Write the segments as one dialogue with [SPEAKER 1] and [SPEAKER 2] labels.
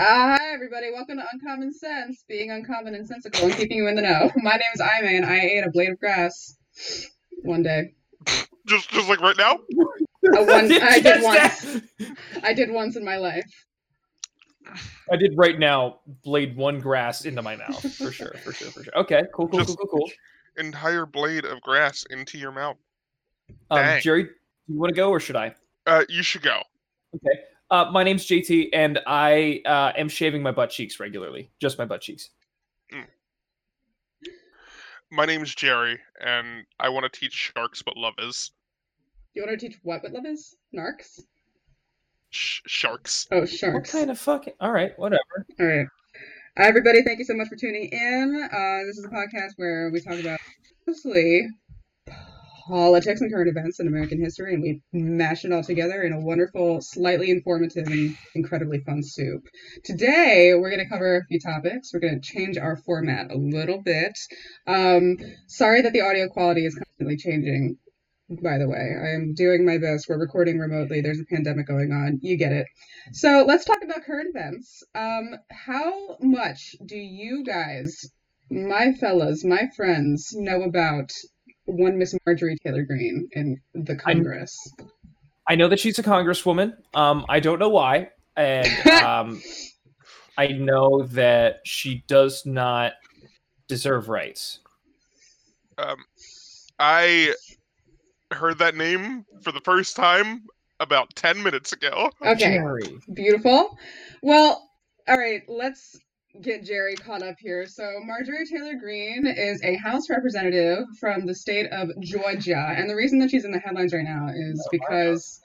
[SPEAKER 1] Uh, hi, everybody. Welcome to Uncommon Sense, being uncommon and sensical and keeping you in the know. My name is Ima, and I ate a blade of grass one day.
[SPEAKER 2] Just, just like right now.
[SPEAKER 1] Uh, one, I did
[SPEAKER 3] Just
[SPEAKER 1] once. I did once in my life.
[SPEAKER 3] I did right now blade one grass into my mouth for sure, for sure, for sure. Okay, cool, cool, cool,
[SPEAKER 2] Just-
[SPEAKER 3] cool, cool.
[SPEAKER 2] Entire blade of grass into your mouth.
[SPEAKER 3] Um,
[SPEAKER 2] dang.
[SPEAKER 3] Jerry, you want to go or should I?
[SPEAKER 2] Uh, you should go.
[SPEAKER 3] Okay. Uh, my name's JT, and I uh, am shaving my butt cheeks regularly, just my butt cheeks.
[SPEAKER 2] My name's Jerry, and I want to teach sharks what love is.
[SPEAKER 1] You want to teach what what love is? Narcs?
[SPEAKER 2] Sh- sharks.
[SPEAKER 1] Oh, sharks.
[SPEAKER 3] What kind of fucking? All right, whatever.
[SPEAKER 1] All right. Hi, everybody. Thank you so much for tuning in. Uh, this is a podcast where we talk about mostly politics and current events in American history, and we mash it all together in a wonderful, slightly informative, and incredibly fun soup. Today, we're going to cover a few topics. We're going to change our format a little bit. Um, sorry that the audio quality is constantly changing. By the way, I am doing my best. We're recording remotely. There's a pandemic going on. You get it. So let's talk about current events. Um, how much do you guys, my fellas, my friends, know about one Miss Marjorie Taylor Greene in the Congress?
[SPEAKER 3] I know that she's a congresswoman. Um, I don't know why, and um, I know that she does not deserve rights.
[SPEAKER 2] Um, I heard that name for the first time about ten minutes ago.
[SPEAKER 1] Okay,
[SPEAKER 3] Jerry.
[SPEAKER 1] beautiful. Well, all right, let's get Jerry caught up here. So, Marjorie Taylor Greene is a House representative from the state of Georgia. And the reason that she's in the headlines right now is because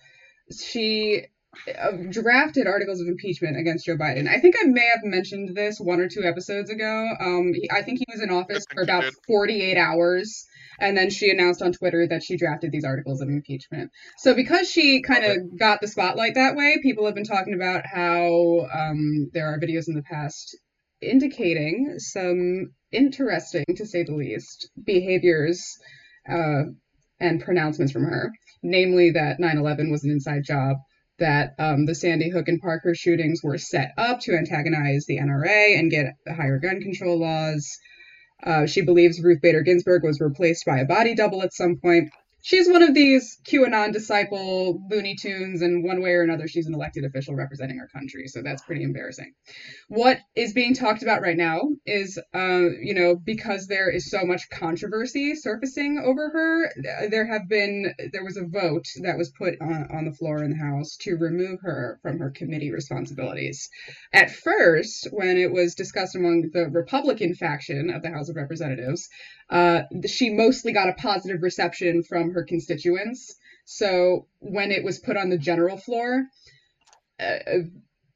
[SPEAKER 1] she uh, drafted articles of impeachment against Joe Biden. I think I may have mentioned this one or two episodes ago. Um, he, I think he was in office for about 48 hours. And then she announced on Twitter that she drafted these articles of impeachment. So because she kind of got the spotlight that way, people have been talking about how um, there are videos in the past indicating some interesting, to say the least, behaviors uh, and pronouncements from her. Namely, that 9 11 was an inside job, that um, the Sandy Hook and Parkland shootings were set up to antagonize the NRA and get higher gun control laws. Uh, she believes Ruth Bader Ginsburg was replaced by a body double at some point. She's one of these QAnon disciple Looney Tunes, and one way or another, she's an elected official representing our country. So that's pretty embarrassing. What is being talked about right now is, uh, you know, because there is so much controversy surfacing over her, there have been, there was a vote that was put on, on the floor in the House to remove her from her committee responsibilities. At first, when it was discussed among the Republican faction of the House of Representatives, uh, she mostly got a positive reception from her constituents. So when it was put on the general floor, uh,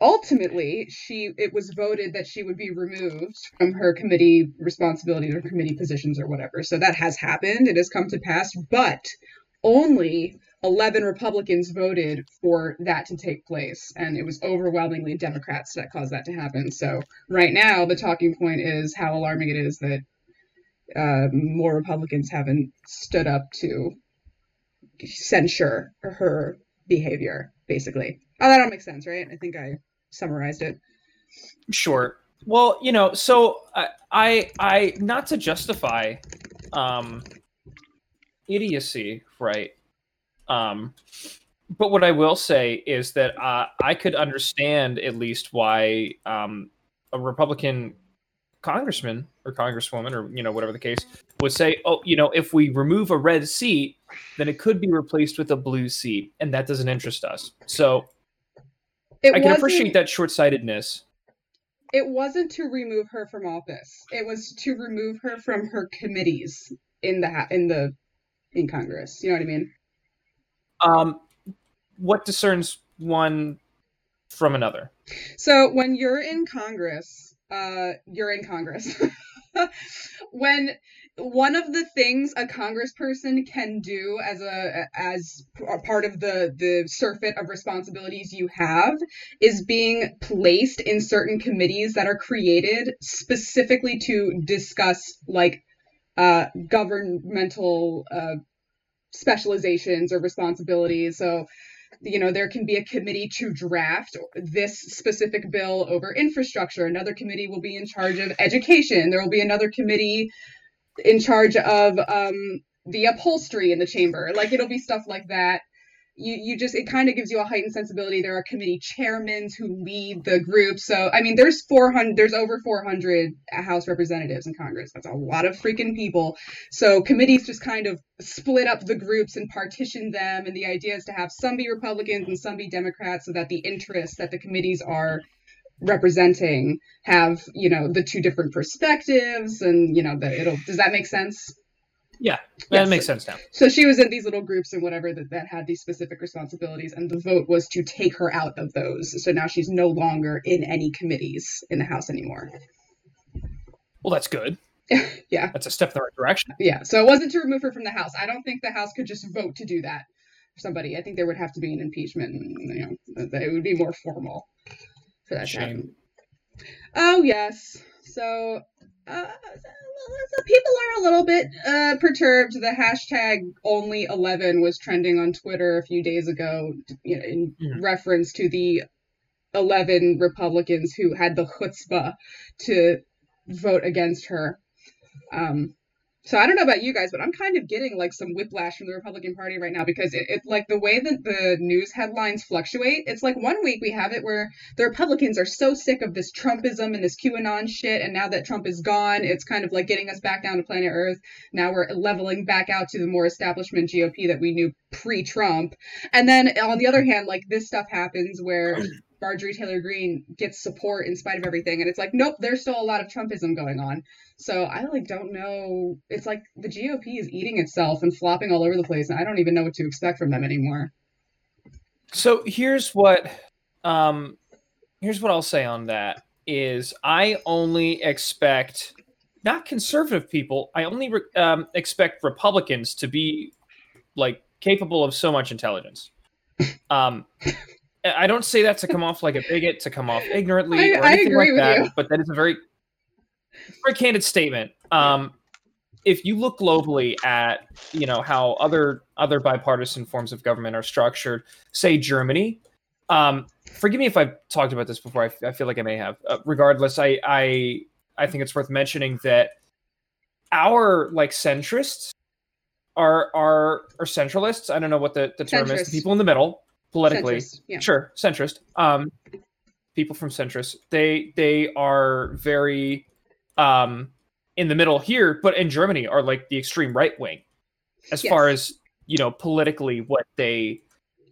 [SPEAKER 1] ultimately she it was voted that she would be removed from her committee responsibilities or committee positions or whatever. So that has happened. It has come to pass, but only 11 Republicans voted for that to take place, and it was overwhelmingly Democrats that caused that to happen. So right now, the talking point is how alarming it is that uh, more Republicans haven't stood up to censure her behavior, basically. Oh, that all makes sense, right? I think I summarized it.
[SPEAKER 3] Sure. Well, you know, so I, I, I not to justify, um, idiocy, right? Um, but what I will say is that uh, I could understand at least why um, a Republican congressman or congresswoman or you know whatever the case would say, oh, you know, if we remove a red seat, then it could be replaced with a blue seat, and that doesn't interest us. So
[SPEAKER 1] It
[SPEAKER 3] I can appreciate that short-sightedness.
[SPEAKER 1] It wasn't to remove her from office. It was to remove her from her committees in the in the in Congress. You know what I mean?
[SPEAKER 3] Um, what discerns one from another?
[SPEAKER 1] So when you're in Congress, uh, you're in Congress. when one of the things a congressperson can do as a as a part of the the surfeit of responsibilities you have is being placed in certain committees that are created specifically to discuss like uh governmental uh specializations or responsibilities so you know, there can be a committee to draft this specific bill over infrastructure. Another committee will be in charge of education. There will be another committee in charge of um, the upholstery in the chamber. Like it'll be stuff like that you you just it kind of gives you a heightened sensibility. There are committee chairmen who lead the group. So I mean, there's 400, there's over 400 House representatives in Congress. That's a lot of freaking people. So committees just kind of split up the groups and partition them. And the idea is to have some be Republicans and some be Democrats, so that the interests that the committees are representing have you know the two different perspectives and you know that it'll does that make sense
[SPEAKER 3] yeah, that makes sense now.
[SPEAKER 1] So she was in these little groups and whatever that, that had these specific responsibilities, and the vote was to take her out of those. So now she's no longer in any committees in the House anymore.
[SPEAKER 3] Well, that's good.
[SPEAKER 1] yeah.
[SPEAKER 3] That's a step in the right direction.
[SPEAKER 1] Yeah. So it wasn't to remove her from the House. I don't think the House could just vote to do that for somebody. I think there would have to be an impeachment, and, you know, it would be more formal for that Shame. to happen. Oh, yes. So, uh, so people are a little bit uh, perturbed. The hashtag only 11 was trending on Twitter a few days ago you know, in mm-hmm. reference to the 11 Republicans who had the chutzpah to vote against her. Um, so I don't know about you guys, but I'm kind of getting like some whiplash from the Republican Party right now because it, it like the way that the news headlines fluctuate. It's like one week we have it where the Republicans are so sick of this Trumpism and this QAnon shit, and now that Trump is gone, it's kind of like getting us back down to planet Earth. Now we're leveling back out to the more establishment GOP that we knew pre-Trump. And then on the other hand, like this stuff happens where Marjorie Taylor Greene gets support in spite of everything. And it's like, nope, there's still a lot of Trumpism going on. So I like don't know. It's like the GOP is eating itself and flopping all over the place, and I don't even know what to expect from them anymore.
[SPEAKER 3] So here's what um here's what I'll say on that is I only expect not conservative people. I only re- um, expect Republicans to be like capable of so much intelligence. Um, I don't say that to come off like a bigot, to come off ignorantly I, or anything like that. You. But that is a very, very candid statement. Um, if you look globally at you know how other other bipartisan forms of government are structured, say Germany. Um, forgive me if I've talked about this before. I, I feel like I may have. Uh, regardless, I I I think it's worth mentioning that our like centrists are are are centralists. I don't know what the, the term is. The people in the middle politically. Centrist, yeah. Sure, centrist. Um, people from centrist. They they are very um in the middle here, but in Germany are like the extreme right wing, as yes. far as you know politically what they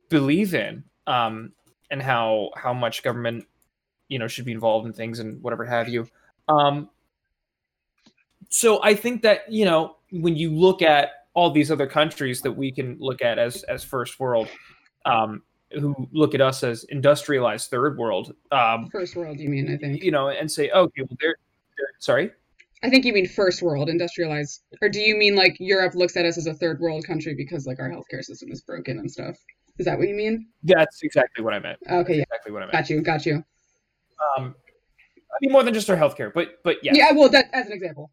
[SPEAKER 3] believe in, um, and how how much government you know should be involved in things and whatever have you. Um, so I think that you know when you look at all these other countries that we can look at as as first world, um, who look at us as industrialized third world, um,
[SPEAKER 1] first world. You mean? I think
[SPEAKER 3] you know, and say, okay, well, they're, they're sorry.
[SPEAKER 1] I think you mean first world, industrialized, or do you mean like Europe looks at us as a third world country because like our healthcare system is broken and stuff? Is that what you mean?
[SPEAKER 3] That's exactly what I meant.
[SPEAKER 1] Okay,
[SPEAKER 3] yeah.
[SPEAKER 1] exactly what I meant. Got you, got you.
[SPEAKER 3] Um, I mean more than just our healthcare, but but yeah.
[SPEAKER 1] Yeah, well, that as an example.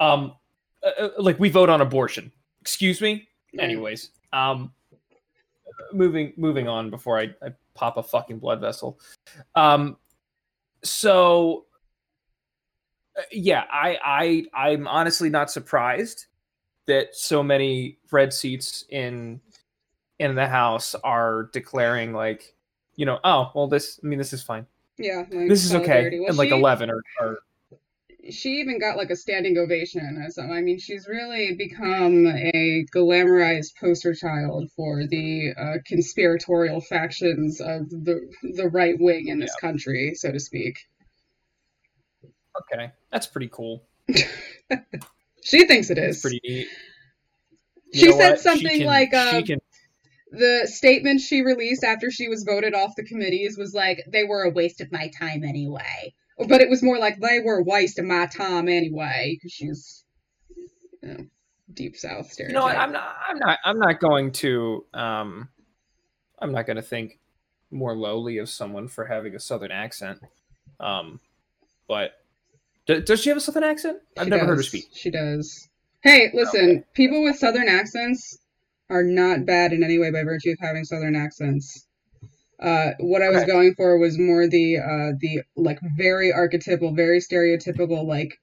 [SPEAKER 3] Um, uh, uh like we vote on abortion. Excuse me. Right. Anyways, um, moving moving on before I, I pop a fucking blood vessel. Um, so uh, yeah, I I I'm honestly not surprised that so many red seats in in the house are declaring like, you know, oh well, this I mean this is fine.
[SPEAKER 1] Yeah,
[SPEAKER 3] like this is okay, and like eleven or, or
[SPEAKER 1] she even got like a standing ovation as I mean she's really become a glamorized poster child for the uh, conspiratorial factions of the the right wing in this yeah. country, so to speak.
[SPEAKER 3] Okay, that's pretty cool.
[SPEAKER 1] she thinks it is.
[SPEAKER 3] pretty neat.
[SPEAKER 1] You she said what? something she can, like uh, can... the statement she released after she was voted off the committees was like they were a waste of my time anyway but it was more like they were wasting my time anyway because she's you know, deep south stereotype.
[SPEAKER 3] You know, I'm not. I'm not. I'm not going to. Um, I'm not going to think more lowly of someone for having a southern accent. Um, but does she have a southern accent? I've she never
[SPEAKER 1] does.
[SPEAKER 3] heard her speak.
[SPEAKER 1] She does. Hey, listen, okay. people with southern accents are not bad in any way by virtue of having southern accents. Uh, what I was
[SPEAKER 3] Correct.
[SPEAKER 1] going for was more the uh, the like very archetypal, very stereotypical, like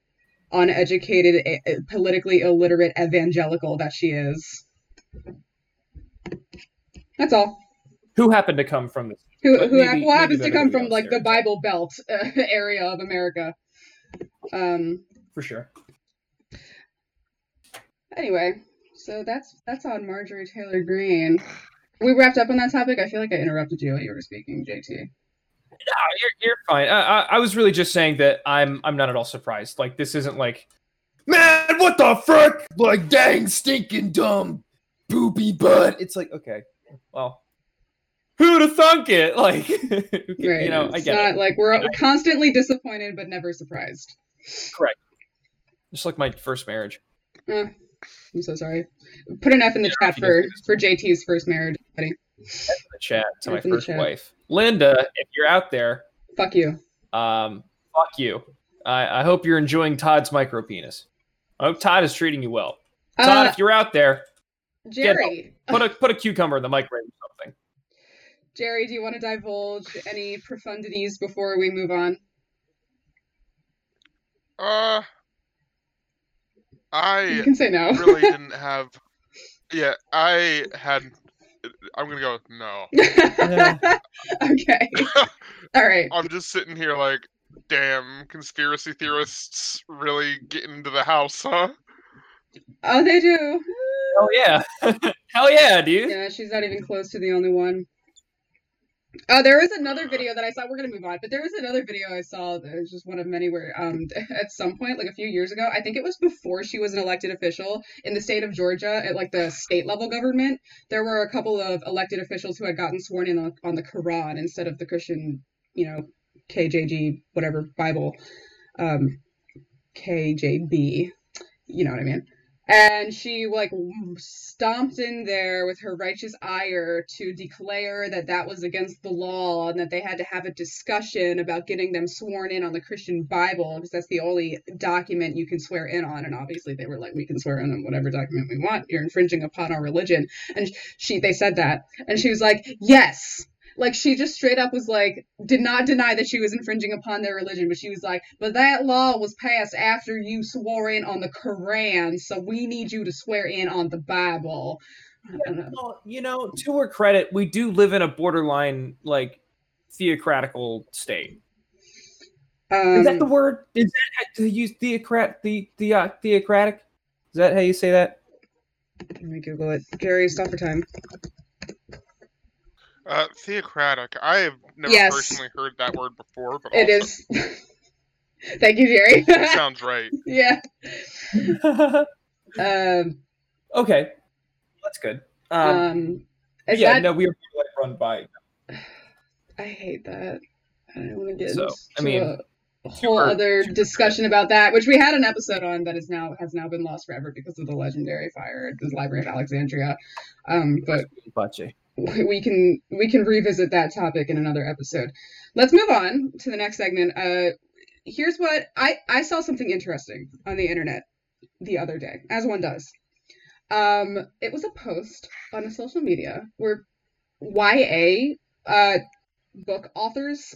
[SPEAKER 1] uneducated, a- a- politically illiterate evangelical that she is. That's all.
[SPEAKER 3] Who happened to come from this?
[SPEAKER 1] Who who
[SPEAKER 3] maybe-
[SPEAKER 1] hap-
[SPEAKER 3] maybe
[SPEAKER 1] happens to come from like the. Bible Belt uh, area of America. Um.
[SPEAKER 3] For sure.
[SPEAKER 1] Anyway, so that's that's on Marjorie Taylor Greene. We wrapped up on that topic. I feel like I interrupted you while you were speaking, JT.
[SPEAKER 3] No, you're, you're fine. I, I, I was really just saying that I'm I'm not at all surprised. Like this isn't like man, what the frick? Like dang, stinking dumb, poopy butt. It's like okay, well, who'd have thunk it? Like
[SPEAKER 1] Right.
[SPEAKER 3] you know, I get
[SPEAKER 1] not
[SPEAKER 3] it.
[SPEAKER 1] like we're
[SPEAKER 3] know?
[SPEAKER 1] constantly disappointed but never surprised. Correct.
[SPEAKER 3] Just like my first marriage.
[SPEAKER 1] Uh, I'm so sorry. Put an F in the
[SPEAKER 3] Yeah,
[SPEAKER 1] chat for for JT's first marriage. Buddy.
[SPEAKER 3] In the chat to my
[SPEAKER 1] Type in the
[SPEAKER 3] first wife, Linda. If you're out there,
[SPEAKER 1] Fuck you.
[SPEAKER 3] um, fuck you. I, I hope you're enjoying Todd's micro penis. I hope Todd is treating you well. Todd,
[SPEAKER 1] Uh,
[SPEAKER 3] if you're out there,
[SPEAKER 1] Jerry.
[SPEAKER 3] put a put a cucumber in the microwave or something.
[SPEAKER 1] Jerry, do you want to divulge any profundities before we move on?
[SPEAKER 2] Uh,
[SPEAKER 1] You
[SPEAKER 2] I
[SPEAKER 1] can say no.
[SPEAKER 2] really didn't have. Yeah, I had. I'm gonna go with no.
[SPEAKER 1] okay. All right.
[SPEAKER 2] I'm just sitting here like, damn, conspiracy theorists really getting into the house, huh?
[SPEAKER 1] Oh, they do.
[SPEAKER 3] Oh yeah. Hell yeah, dude.
[SPEAKER 1] Yeah, she's not even close to the only one. Oh, there was another video that I saw. We're gonna move on, but there was another video I saw that was just one of many where, um, at some point, like a few years ago, I think it was before she was an elected official in the state of Georgia, at like the state level government, there were a couple of elected officials who had gotten sworn in on, on the Quran instead of the Christian, you know, KJG whatever Bible, um, KJB, you know what I mean. And she like stomped in there with her righteous ire to declare that that was against the law and that they had to have a discussion about getting them sworn in on the Christian Bible because that's the only document you can swear in on. And obviously they were like, we can swear in on whatever document we want. You're infringing upon our religion. And she, they said that, and she was like, yes. Like she just straight up was like, did not deny that she was infringing upon their religion, but she was like, but that law was passed after you swore in on the Quran, so we need you to swear in on the Bible.
[SPEAKER 3] Well, you know, to her credit, we do live in a borderline like theocratical state.
[SPEAKER 1] Um,
[SPEAKER 3] Is that the word? Is that to use theocrat the the uh, theocratic? Is that how you say that?
[SPEAKER 1] let me Google it. Jerry, stop for time.
[SPEAKER 2] Uh, theocratic. I have never
[SPEAKER 1] Yes.
[SPEAKER 2] personally heard that word before, but
[SPEAKER 1] It
[SPEAKER 2] also,
[SPEAKER 1] is. Thank you, Jerry.
[SPEAKER 2] sounds right.
[SPEAKER 1] yeah. Um.
[SPEAKER 3] okay, that's good. Um,
[SPEAKER 1] Um.
[SPEAKER 3] Yeah,
[SPEAKER 1] that?
[SPEAKER 3] no, we were like run by.
[SPEAKER 1] I hate that. I don't want to get
[SPEAKER 3] So,
[SPEAKER 1] into
[SPEAKER 3] I mean,
[SPEAKER 1] a, a whole
[SPEAKER 3] her-
[SPEAKER 1] other
[SPEAKER 3] to her
[SPEAKER 1] discussion about that, which we had an episode on that is now has now been lost forever because of the legendary fire at the Library of Alexandria. Um, but
[SPEAKER 3] Bache.
[SPEAKER 1] we can we can revisit that topic in another episode. Let's move on to the next segment. Uh, here's what I I saw something interesting on the internet the other day, as one does. Um, it was a post on a social media where YA uh book authors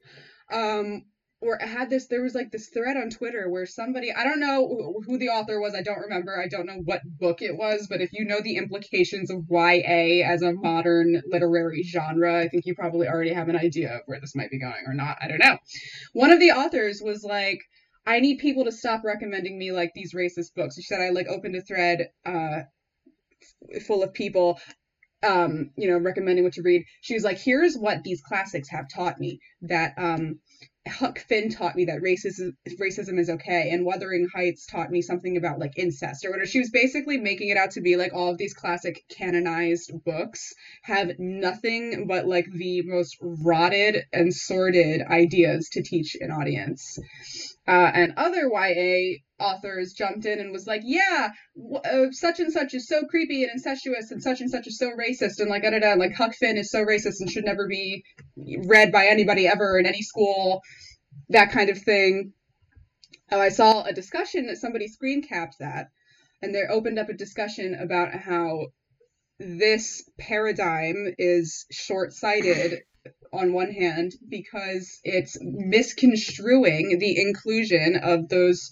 [SPEAKER 1] um or had this there was like this thread on twitter where somebody i don't know who, the author was i don't remember i don't know what book it was but if you know the implications of ya as a modern literary genre i think you probably already have an idea of where this might be going or not i don't know one of the authors was like i need people to stop recommending me like these racist books she said i like opened a thread uh f- full of people um, you know, recommending what to read. She was like, here's what these classics have taught me that um, Huck Finn taught me that racism racism is okay, and Wuthering Heights taught me something about like incest or whatever. She was basically making it out to be like all of these classic canonized books have nothing but like the most rotted and sordid ideas to teach an audience. Uh, and other YA authors jumped in and was like, yeah, uh, such and such is so creepy and incestuous, and such and such is so racist, and like da da da, like Huck Finn is so racist and should never be read by anybody ever in any school, that kind of thing. Oh, I saw a discussion that somebody screen capped that, and they opened up a discussion about how this paradigm is short sighted on one hand because it's misconstruing the inclusion of those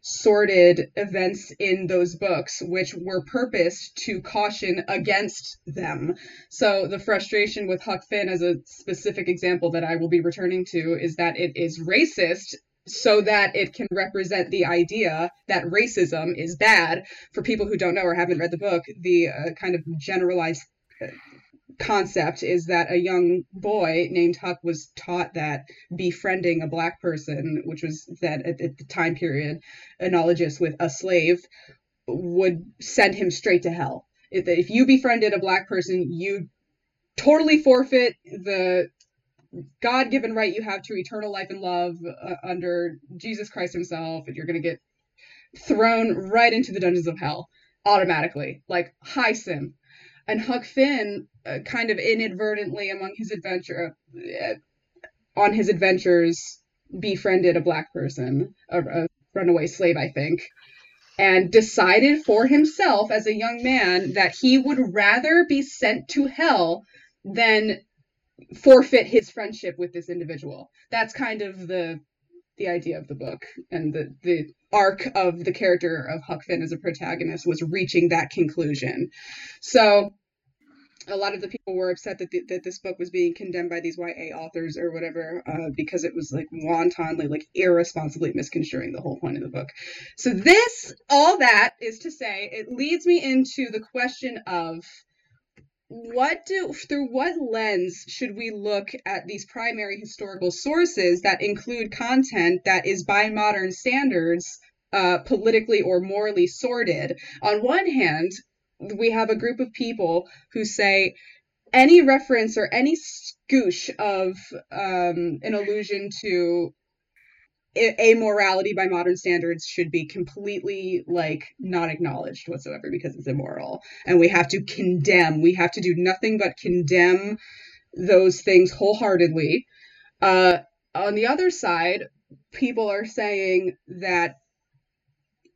[SPEAKER 1] sordid events in those books, which were purposed to caution against them. So the frustration with Huck Finn, as a specific example that I will be returning to, is that it is racist so that it can represent the idea that racism is bad. For people who don't know or haven't read the book, the uh, kind of generalized uh, concept is that a young boy named Huck was taught that befriending a black person, which was that at, the time period analogous with a slave, would send him straight to hell. If, if you befriended a black person, you totally forfeit the God given right you have to eternal life and love uh, under Jesus Christ Himself, and you're going to get thrown right into the dungeons of hell automatically. Like, high sin and Huck Finn uh, kind of inadvertently among his adventure uh, on his adventures befriended a black person, a, a runaway slave, I think, and decided for himself as a young man that he would rather be sent to hell than forfeit his friendship with this individual. That's kind of the the idea of the book and the the arc of the character of Huck Finn as a protagonist was reaching that conclusion. So a lot of the people were upset that the, that this book was being condemned by these YA authors or whatever uh, because it was like wantonly, like irresponsibly misconstruing the whole point of the book. So this, all that is to say, it leads me into the question of what do through what lens should we look at these primary historical sources that include content that is by modern standards uh, politically or morally sordid on one hand we have a group of people who say any reference or any scoosh of um, an allusion to amorality by modern standards should be completely like not acknowledged whatsoever because it's immoral. And we have to condemn we have to do nothing but condemn those things wholeheartedly. Uh, on the other side people are saying that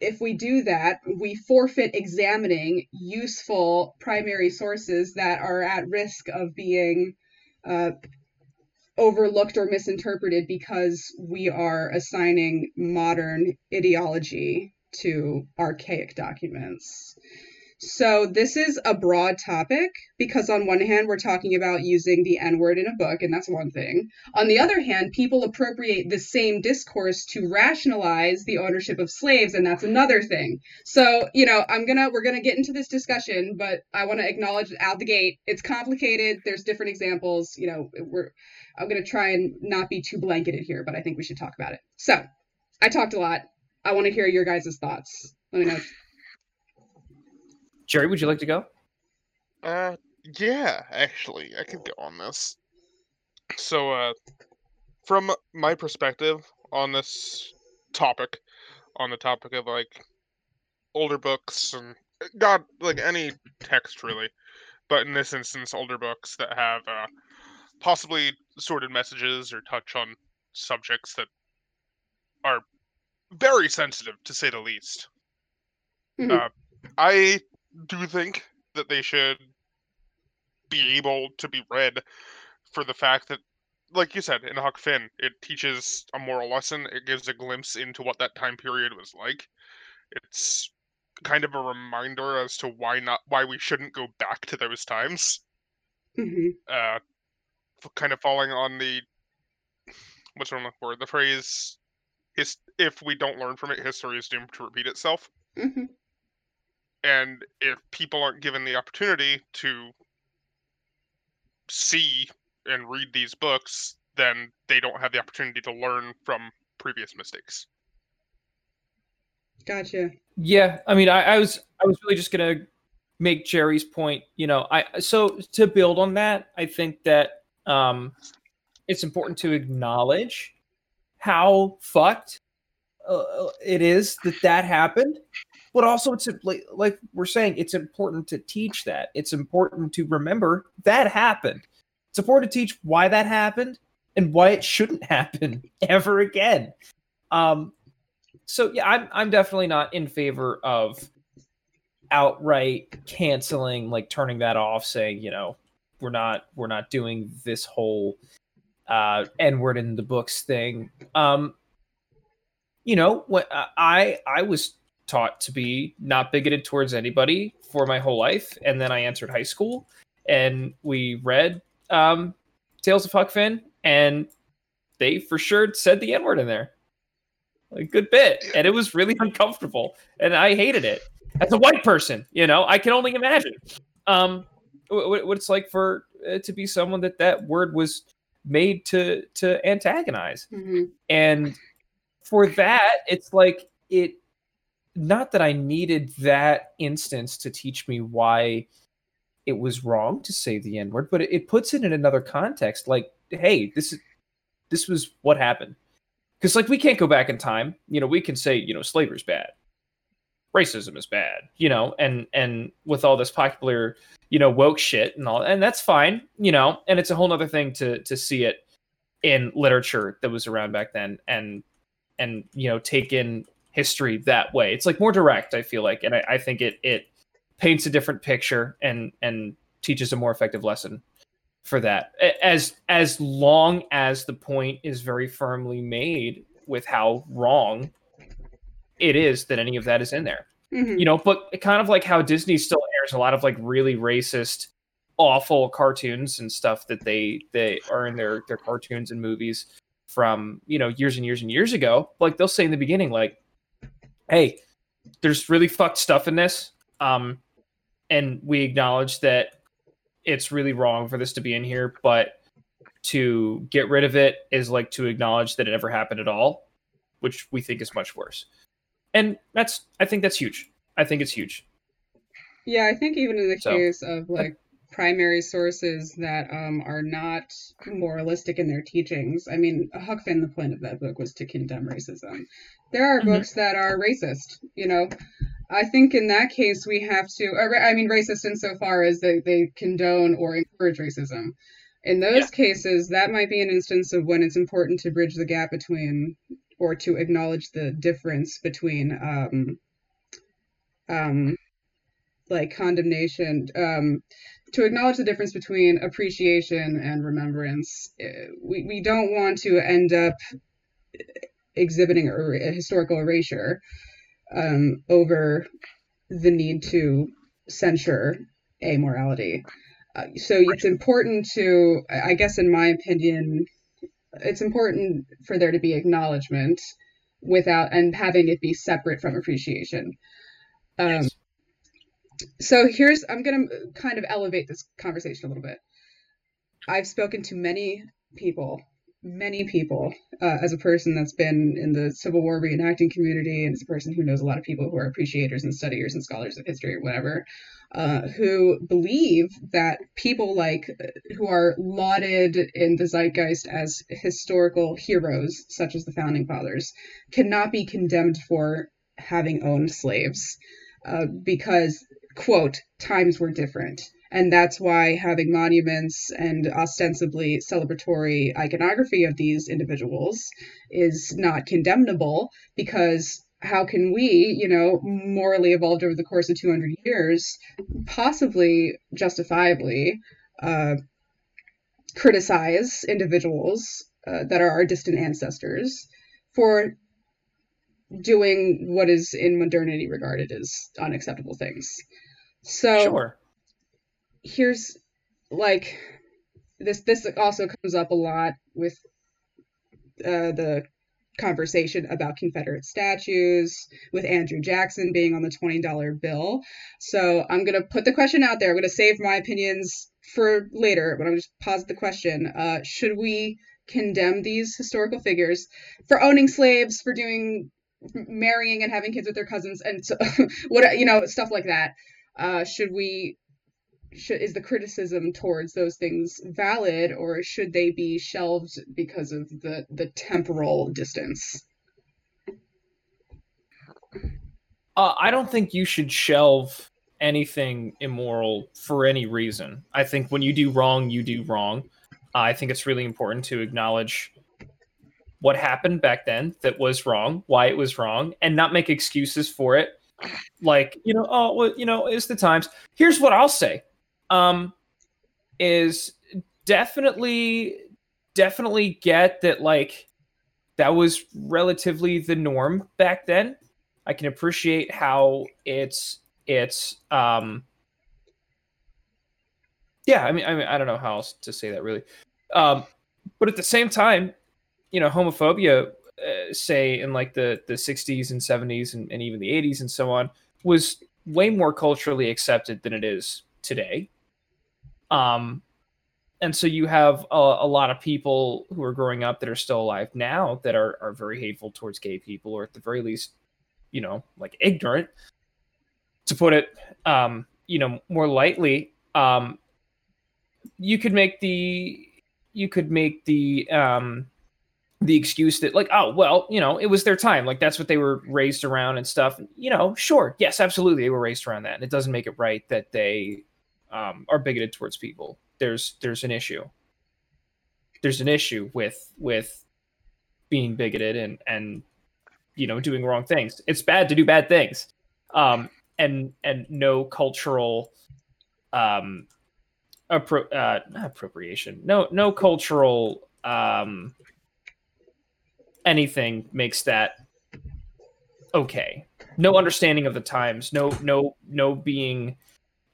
[SPEAKER 1] if we do that, we forfeit examining useful primary sources that are at risk of being uh, overlooked or misinterpreted because we are assigning modern ideology to archaic documents. So this is a broad topic because on one hand we're talking about using the n-word in a book and that's one thing. On the other hand, people appropriate the same discourse to rationalize the ownership of slaves and that's another thing. So, you know, I'm to we're to get into this discussion, but I want to acknowledge out the gate it's complicated. There's different examples, you know, we're I'm to try and not be too blanketed here, but I think we should talk about it. So, I talked a lot. I want to hear your guys' thoughts. Let me know
[SPEAKER 3] Jerry, would you like to go?
[SPEAKER 2] Uh, yeah, actually, I could go on this. So, uh, from my perspective on this topic, on the topic of like older books and God, like any text really, but in this instance, older books that have uh, possibly sordid messages or touch on subjects that are very sensitive, to say the least. Mm-hmm. Uh, I do you think that they should be able to be read for the fact that like you said in Huck Finn, it teaches a moral lesson. It gives a glimpse into what that time period was like. It's kind of a reminder as to why not why we shouldn't go back to those times.
[SPEAKER 1] Mm-hmm.
[SPEAKER 2] Uh, kind of falling on the what's the word? The phrase is if we don't learn from it, history is doomed to repeat itself.
[SPEAKER 1] Mm-hmm.
[SPEAKER 2] And if people aren't given the opportunity to see and read these books, then they don't have the opportunity to learn from previous mistakes.
[SPEAKER 1] Gotcha.
[SPEAKER 3] Yeah, I mean, I, I was I was really just gonna make Jerry's point. You know, I so to build on that, I think that um, it's important to acknowledge how fucked uh, it is that that happened but also it's like, we're saying it's important to teach that. It's important to remember that happened. It's important to teach why that happened and why it shouldn't happen ever again. Um so yeah i'm i'm definitely not in favor of outright canceling, like turning that off, saying, you know, we're not we're not doing this whole uh N word in the books thing. Um, you know, what I I was taught to be not bigoted towards anybody for my whole life, and then I entered high school, and we read um, Tales of Huck Finn, and they for sure said the N word in there, a good bit, and it was really uncomfortable, and I hated it as a white person. You know, I can only imagine um, what, what it's like for uh, to be someone that that word was made to to antagonize,
[SPEAKER 1] Mhm.
[SPEAKER 3] and for that, it's like it. Not that I needed that instance to teach me why it was wrong to say the N word, but it, it puts it in another context. Like, hey, this is this was what happened. Because like we can't go back in time. You know, we can say, you know, slavery's bad. Racism is bad, you know, and and with all this popular, you know, woke shit and all, and that's fine, you know, and it's a whole other thing to to see it in literature that was around back then and and you know take in history that way. It's like more direct, I feel like, and I, I think it it paints a different picture and and teaches a more effective lesson for that. As as long as the point is very firmly made with how wrong it is that any of that is in there.
[SPEAKER 1] Mhm.
[SPEAKER 3] You know, but kind of like how Disney still airs a lot of like really racist awful cartoons and stuff that they they are in their their cartoons and movies from you know years and years and years ago like they'll say in the beginning like hey there's really fucked stuff in this um and we acknowledge that it's really wrong for this to be in here but to get rid of it is like to acknowledge that it never happened at all which we think is much worse. And that's i think that's huge. I think it's huge.
[SPEAKER 1] Yeah, I think even in the
[SPEAKER 3] So-
[SPEAKER 1] case of like primary sources that um, are not moralistic in their teachings. I mean, Huck Finn, the point of that book was to condemn racism. There are
[SPEAKER 3] Mhm.
[SPEAKER 1] books that are racist, you know. I think in that case we have to. I mean, racist insofar as they, they condone or encourage racism. In those cases, that might be an instance of when it's important to bridge the gap between, or to acknowledge the difference between, um, um, like condemnation um to acknowledge the difference between appreciation and remembrance Uh, we, we don't want to end up exhibiting a, a historical erasure um, over the need to censure amorality. Uh, so it's important to i I guess in my opinion it's important for there to be acknowledgement without and having it be separate from appreciation. Um,
[SPEAKER 3] Yes.
[SPEAKER 1] So here's i'm going to kind of elevate this conversation a little bit. I've spoken to many people many people uh, as a person that's been in the civil war reenacting community and as a person who knows a lot of people who are appreciators and studiers and scholars of history or whatever uh, who believe that people like who are lauded in the zeitgeist as historical heroes such as the founding fathers cannot be condemned for having owned slaves uh, because quote times were different and that's why having monuments and ostensibly celebratory iconography of these individuals is not condemnable because how can we you know morally evolved over the course of 200 years possibly justifiably uh, criticize individuals uh, that are our distant ancestors for doing what is in modernity regarded as unacceptable things. So
[SPEAKER 3] sure
[SPEAKER 1] here's like this this also comes up a lot with uh, the conversation about Confederate statues, with Andrew Jackson being on the $20 bill. So I'm going to put the question out there. I'm going to save my opinions for later, but I'm just pause the question. Uh, should we condemn these historical figures for owning slaves, for doing marrying and having kids with their cousins, and so, what you know, stuff like that? Uh, should we should, is the criticism towards those things valid or should they be shelved because of the the temporal distance
[SPEAKER 3] Uh, I don't think you should shelve anything immoral for any reason. I think when you do wrong, you do wrong. Uh, I think it's really important to acknowledge what happened back then that was wrong, why it was wrong, and not make excuses for it like you know oh well you know it's the times. Here's what i'll say um is definitely definitely get that like that was relatively the norm back then. I can appreciate how it's it's um yeah i mean i mean i don't know how else to say that really. Um but at the same time you know homophobia uh, say in like the the 60s and 70s and, and even the 80s and so on was way more culturally accepted than it is today. Um and so you have a, a, lot of people who are growing up that are still alive now that are, are very hateful towards gay people or at the very least you know like ignorant. To put it um you know more lightly um you could make the you could make the um the excuse that like oh well you know it was their time. Like that's what they were raised around and stuff. You know sure yes absolutely they were raised around that. And it doesn't make it right that they um, are bigoted towards people. There's there's an issue. There's an issue with with being bigoted and and you know doing wrong things. It's bad to do bad things. Um and and no cultural um appro- uh appropriation. No no cultural um anything makes that okay. No understanding of the times, no no no being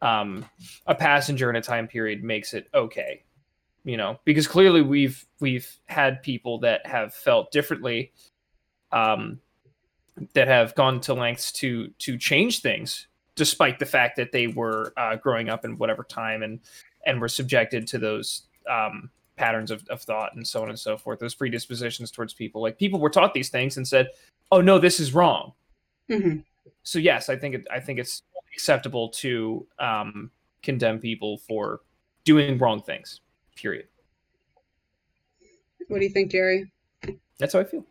[SPEAKER 3] um, a passenger in a time period makes it okay. You know, because clearly we've we've had people that have felt differently, um, that have gone to lengths to to change things, despite the fact that they were uh, growing up in whatever time and and were subjected to those um, patterns of, of thought and so on and so forth, those predispositions towards people. Like people were taught these things and said, "Oh no, this is wrong."
[SPEAKER 1] Mm-hmm.
[SPEAKER 3] So yes, I think it, I think it's acceptable to um, condemn people for doing wrong things. Period.
[SPEAKER 1] What do you think, Jerry?
[SPEAKER 3] That's how I feel.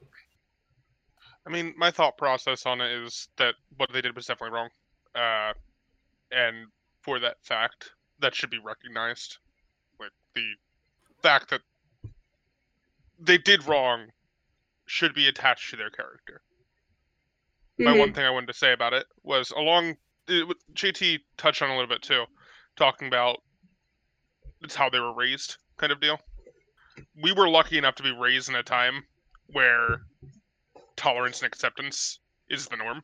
[SPEAKER 2] I mean, my thought process on it is that what they did was definitely wrong, uh, and for that fact, that should be recognized. Like the fact that they did wrong should be attached to their character. Mm-hmm. My one thing I wanted to say about it was along it, JT touched on a little bit too, talking about it's how they were raised kind of deal. We were lucky enough to be raised in a time where tolerance and acceptance is the norm.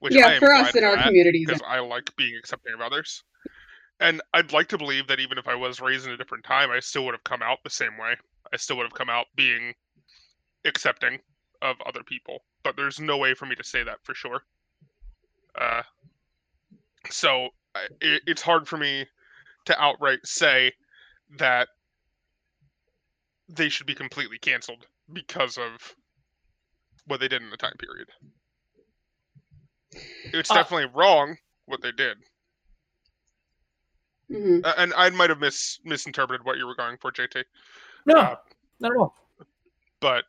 [SPEAKER 1] Which yeah, for us in our communities,
[SPEAKER 2] because I like being accepting of others. And I'd like to believe that even if I was raised in a different time, I still would have come out the same way. I still would have come out being accepting of other people. But there's no way for me to say that for sure. Uh, so it, it's hard for me to outright say that they should be completely canceled because of what they did in the time period. It's uh, definitely wrong what they did.
[SPEAKER 1] Mm-hmm. Uh,
[SPEAKER 2] and I might have mis- misinterpreted what you were going for, JT.
[SPEAKER 3] No, uh, not at all.
[SPEAKER 2] But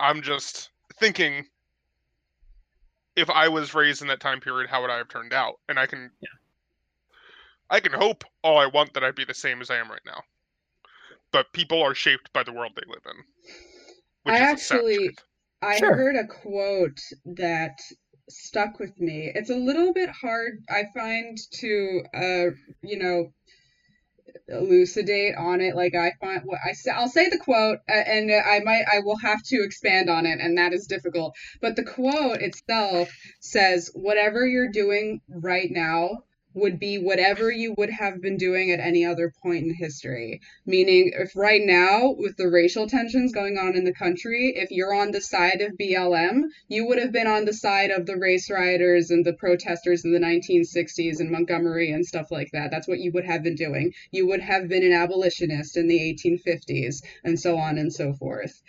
[SPEAKER 2] I'm just thinking if I was raised in that time period, how would I have turned out? And I can,
[SPEAKER 3] yeah.
[SPEAKER 2] I can hope all I want that I'd be the same as I am right now. But people are shaped by the world they live in.
[SPEAKER 1] I actually, I sure. heard a quote that stuck with me. It's a little bit hard, I find, to, uh, you know, elucidate on it. Like I find what I say, I'll say the quote, and I might, I will have to expand on it, and that is difficult. But the quote itself says, "Whatever you're doing right now." Would be whatever you would have been doing at any other point in history. Meaning, if right now, with the racial tensions going on in the country, if you're on the side of BLM, you would have been on the side of the race rioters and the protesters in the 1960s in Montgomery and stuff like that. That's what you would have been doing. You would have been an abolitionist in the 1850s, and so on and so forth.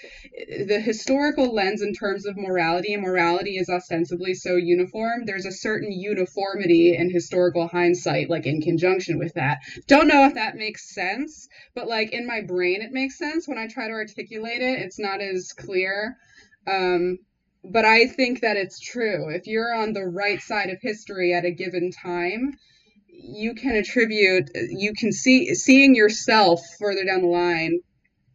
[SPEAKER 1] The historical lens in terms of morality, and morality is ostensibly so uniform, there's a certain uniformity in historical hindsight, like in conjunction with that. Don't know if that makes sense, but like in my brain, it makes sense. When I try to articulate it, it's not as clear. Um, but I think that it's true. If you're on the right side of history at a given time, you can attribute, you can see, seeing yourself further down the line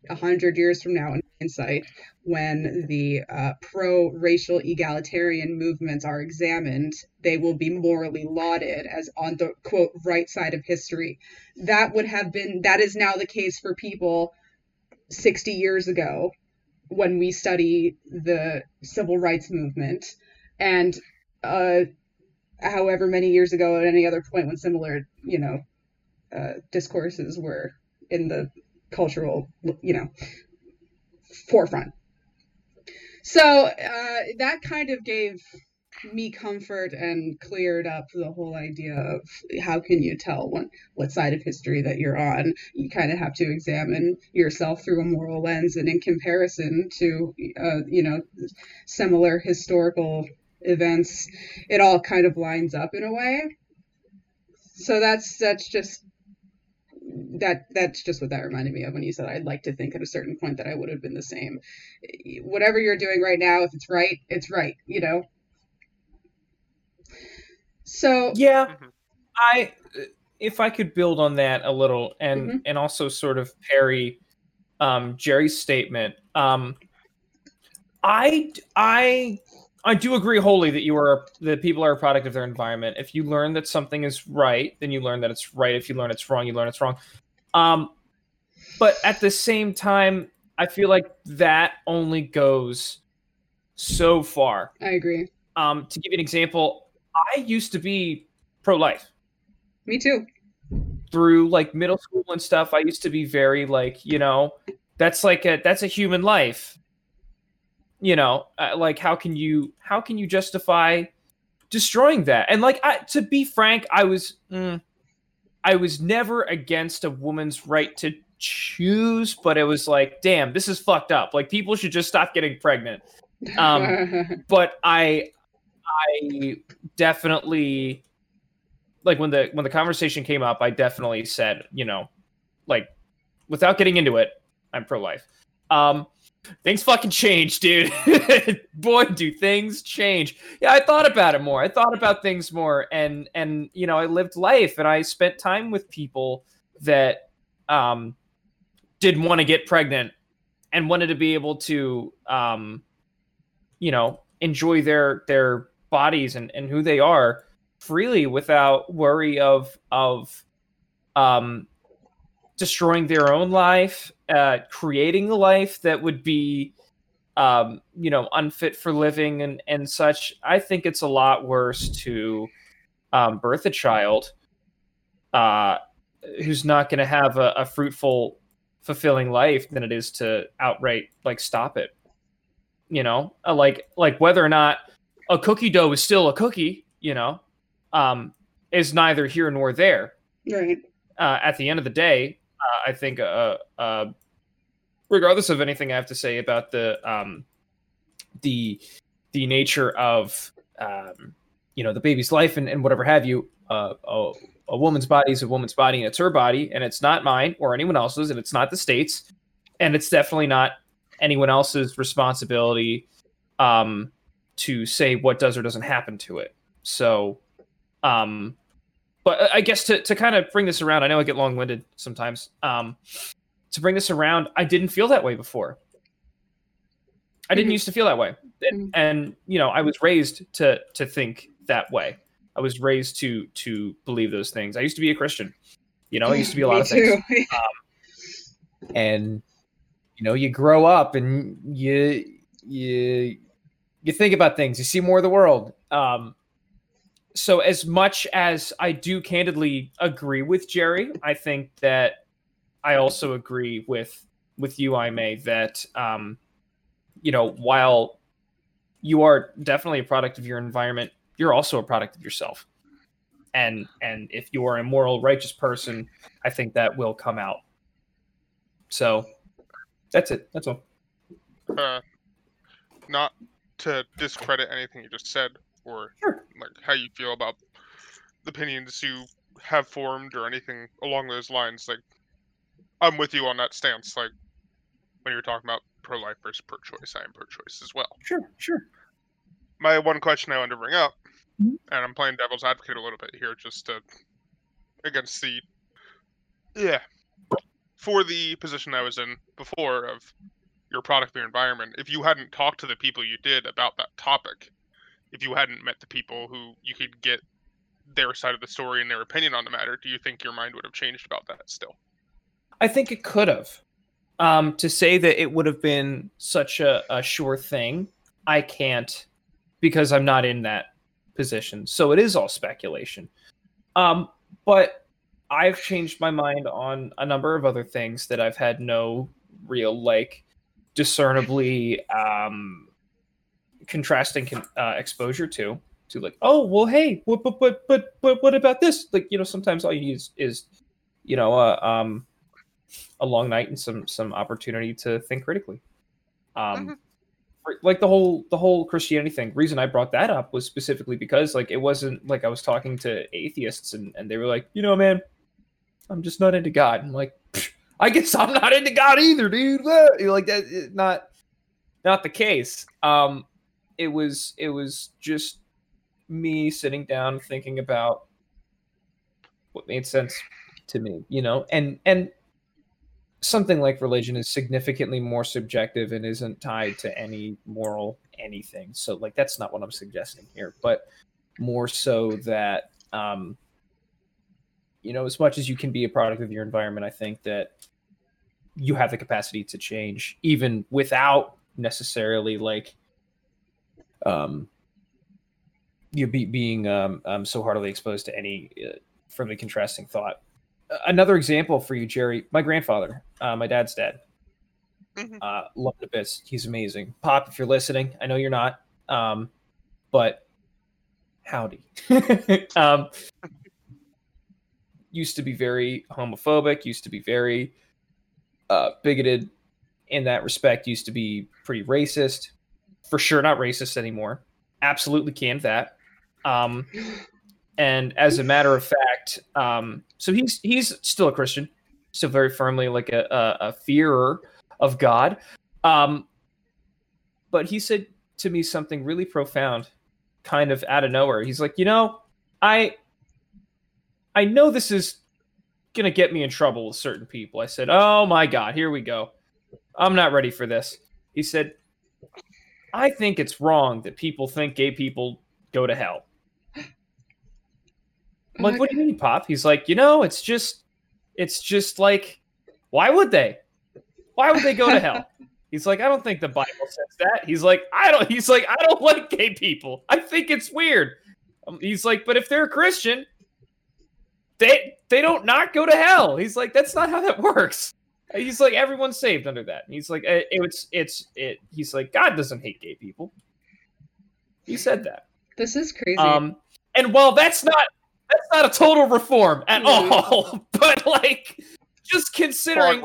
[SPEAKER 1] a hundred years from now in hindsight, when the uh, pro-racial egalitarian movements are examined, they will be morally lauded as on the quote right side of history. That would have been that is now the case for people 60 years ago when we study the civil rights movement and uh, however many years ago at any other point when similar you know uh, discourses were in the cultural you know forefront so uh, that kind of gave me comfort and cleared up the whole idea of how can you tell what side of history that you're on. You kind of have to examine yourself through a moral lens, and in comparison to, uh, you know, similar historical events, it all kind of lines up in a way. So that's that's just that that's just what that reminded me of when you said I'd like to think at a certain point that I would have been the same. Whatever you're doing right now, if it's right, it's right, you know. So
[SPEAKER 3] yeah,
[SPEAKER 2] Mhm.
[SPEAKER 3] I if I could build on that a little and
[SPEAKER 1] Mhm.
[SPEAKER 3] and also sort of parry um, Jerry's statement. Um, I I I do agree wholly that you are that people are a product of their environment. If you learn that something is right, then you learn that it's right. If you learn it's wrong, you learn it's wrong. Um, but at the same time, I feel like that only goes so far.
[SPEAKER 1] I agree.
[SPEAKER 3] Um, to give you an example, I used to be pro-life
[SPEAKER 1] Me too.
[SPEAKER 3] through like middle school and stuff. I used to be very like, you know, that's like a that's a human life. You know, uh, like how can you how can you justify destroying that? And like, I, to be frank, I was mm, I was never against a woman's right to choose, but it was like, damn, this is fucked up. Like people should just stop getting pregnant. Um, but I I definitely like when the when the conversation came up, I definitely said, you know, like without getting into it, I'm pro life. Um things fucking change, dude. Boy, do things change. Yeah, I thought about it more. I thought about things more and and you know, I lived life and I spent time with people that um didn't want to get pregnant and wanted to be able to um you know enjoy their their bodies and, and who they are freely without worry of of um destroying their own life uh creating a life that would be um you know unfit for living and and such i think it's a lot worse to um birth a child uh who's not going to have a, a fruitful fulfilling life than it is to outright like stop it. You know? Uh, like like whether or not a cookie dough is still a cookie you know um is neither here nor there.
[SPEAKER 1] Right.
[SPEAKER 3] uh, at the end of the day i think uh, uh regardless of anything i have to say about the um the the nature of um you know the baby's life and, and whatever have you uh a, a woman's body is a woman's body and it's her body and it's not mine or anyone else's and it's not the state's and it's definitely not anyone else's responsibility um, to say what does or doesn't happen to it. So, um, but I guess to, to kind of bring this around, I know I get long winded sometimes. Um, to bring this around, I didn't feel that way before. I didn't
[SPEAKER 1] Mhm.
[SPEAKER 3] used to feel that way, and,
[SPEAKER 1] Mhm.
[SPEAKER 3] and you know, I was raised to to think that way. I was raised to to believe those things. I used to be a Christian. You know, I used to be a lot of things
[SPEAKER 1] too.
[SPEAKER 3] and you know you grow up and you you you think about things you see more of the world um so as much as i do candidly agree with jerry i think that i also agree with with you i may that um you know while you are definitely a product of your environment you're also a product of yourself and and if you are a moral righteous person i think that will come out so that's it. That's all.
[SPEAKER 2] Uh, not to discredit anything you just said or
[SPEAKER 3] Sure.
[SPEAKER 2] like how you feel about the opinions you have formed or anything along those lines. Like, I'm with you on that stance. Like, when you're talking about pro-life versus pro-choice, I am pro-choice as well.
[SPEAKER 3] Sure. Sure.
[SPEAKER 2] My one question I wanted to bring up,
[SPEAKER 3] Mhm.
[SPEAKER 2] and I'm playing devil's advocate a little bit here, just to against the yeah. for the position I was in before of your product, your environment, if you hadn't talked to the people you did about that topic, if you hadn't met the people who you could get their side of the story and their opinion on the matter, do you think your mind would have changed about that still?
[SPEAKER 3] I think it could have. Um, to say that it would have been such a, a sure thing, I can't because I'm not in that position. So it is all speculation. Um, but I've changed my mind on a number of other things that I've had no real like discernibly um, contrasting uh, exposure to to like oh well hey what but but but but what about this like you know sometimes all you need is, is you know uh, um a long night and some some opportunity to think critically. Um, mm-hmm. Like the whole the whole Christianity thing. Reason I brought that up was specifically because like it wasn't like I was talking to atheists and and they were like, you know, man, I'm just not into God. I'm like, I guess I'm not into God either, dude. Like that, not not the case. Um, it was it was just me sitting down thinking about what made sense to me, you know, and and something like religion is significantly more subjective and isn't tied to any moral anything. So like that's not what I'm suggesting here, but more so that um you know, as much as you can be a product of your environment, I think that you have the capacity to change even without necessarily like um you be being um, um so heartily exposed to any uh, firmly contrasting thought another example for you, Jerry. My grandfather, uh, my dad's dad. Mm-hmm. Uh, love the bits. He's amazing. Pop, if you're listening, I know you're not, um, but howdy. um, used to be very homophobic. Used to be very uh, bigoted in that respect. Used to be pretty racist. For sure, not racist anymore. Absolutely canned that. Um, and as a matter of fact, um, so he's he's still a Christian, still very firmly like a, a, a fearer of God. Um, but he said to me something really profound, kind of out of nowhere. He's like, you know, I I know this is gonna get me in trouble with certain people. I said, oh my god, here we go. I'm not ready for this. He said, I think it's wrong that people think gay people go to hell. I'm like, what do you mean, Pop? He's like, you know, it's just, it's just like, why would they? Why would they go to hell? He's like, I don't think the Bible says that. He's like, I don't. He's like, I don't like gay people. I think it's weird. Um, he's like, but if they're a Christian, they they don't not go to hell. He's like, that's not how that works. He's like, everyone's saved under that. he's like, it, it's it's it. He's like, God doesn't hate gay people. He said that.
[SPEAKER 1] This is crazy.
[SPEAKER 3] Um, and while that's not that's not a total reform at all. but like, just considering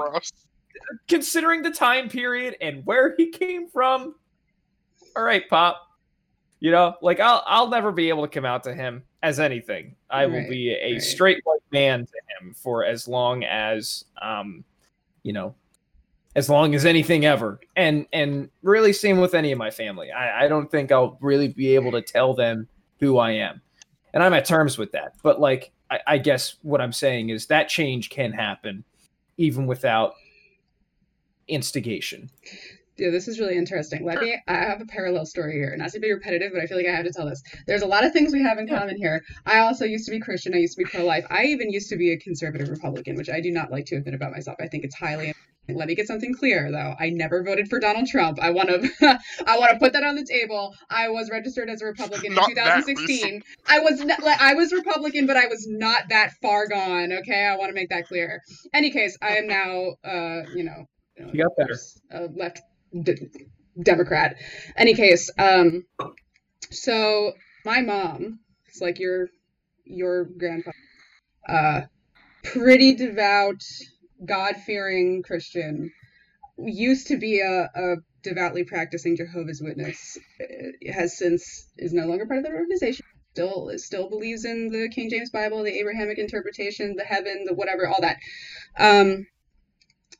[SPEAKER 3] considering the time period and where he came from. All right, Pop. You know, like I'll I'll never be able to come out to him as anything. I right, will be a right. straight white man to him for as long as um, you know, as long as anything ever. And and really same with any of my family. I, I don't think I'll really be able to tell them who I am and I'm at terms with that. But like, I, I guess what I'm saying is that change can happen even without instigation.
[SPEAKER 1] Yeah, this is really interesting. Let me. I have a parallel story here. Not to be repetitive, but I feel like I have to tell this. There's a lot of things we have in common here. I also used to be Christian. I used to be pro-life. I even used to be a conservative Republican, which I do not like to admit about myself. I think it's highly. Let me get something clear though. I never voted for Donald Trump. I want to. I want to put that on the table. I was registered as a Republican in 2016. I was not, like I was Republican, but I was not that far gone. Okay, I want to make that clear. Any case, I am now. Uh, you know.
[SPEAKER 3] You got better.
[SPEAKER 1] Uh, left Democrat. Any case, um, so my mom, it's like your your grandfather, uh, pretty devout, God fearing Christian, used to be a, a devoutly practicing Jehovah's Witness. It has since is no longer part of the organization. Still, still believes in the King James Bible, the Abrahamic interpretation, the heaven, the whatever, all that. Um,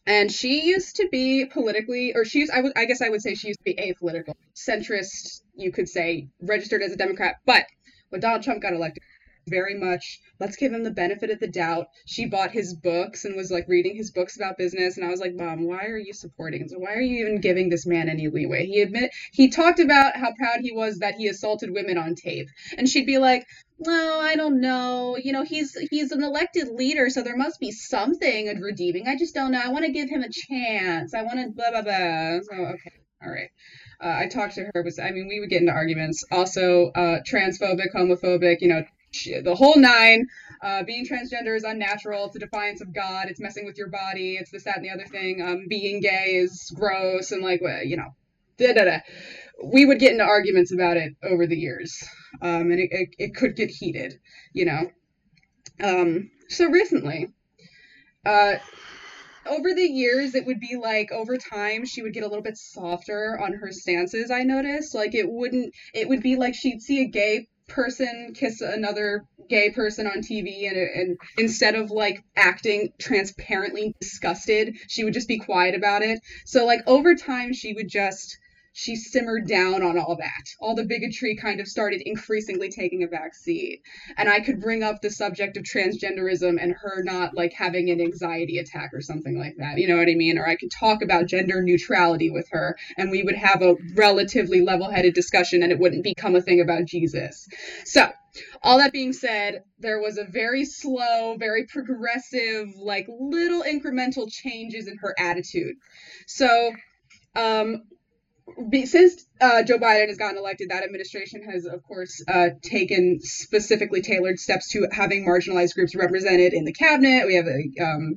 [SPEAKER 1] and she used to be politically or she used I I guess I would say she used to be apolitical centrist you could say registered as a democrat but when Donald Trump got elected very much let's give him the benefit of the doubt. She bought his books and was like reading his books about business, and I was like, Mom, why are you supporting? So why are you even giving this man any leeway? He admit he talked about how proud he was that he assaulted women on tape, and she'd be like, well, I don't know. You know, he's he's an elected leader, so there must be something redeeming. I just don't know. I want to give him a chance. I want to blah blah blah. So okay, all right. Uh, I talked to her. Was I mean, we would get into arguments. Also, uh, transphobic, homophobic. You know, the whole nine. Uh, being transgender is unnatural. It's a defiance of God. It's messing with your body. It's this, that, and the other thing. Um, being gay is gross and like, you know, da da da. We would get into arguments about it over the years, um, and it, it, it could get heated, you know. Um, so recently, uh, over the years, it would be like over time she would get a little bit softer on her stances. I noticed, like it wouldn't. It would be like she'd see a gay person kiss another gay person on TV and and instead of like acting transparently disgusted, she would just be quiet about it. So like over time she would just she simmered down on all that. All the bigotry kind of started increasingly taking a back seat. And I could bring up the subject of transgenderism and her not like having an anxiety attack or something like that. You know what I mean? Or I could talk about gender neutrality with her and we would have a relatively level headed discussion and it wouldn't become a thing about Jesus. So, all that being said, there was a very slow, very progressive, like little incremental changes in her attitude. So, um, since uh, Joe Biden has gotten elected, that administration has, of course, uh, taken specifically tailored steps to having marginalized groups represented in the cabinet. We have a um,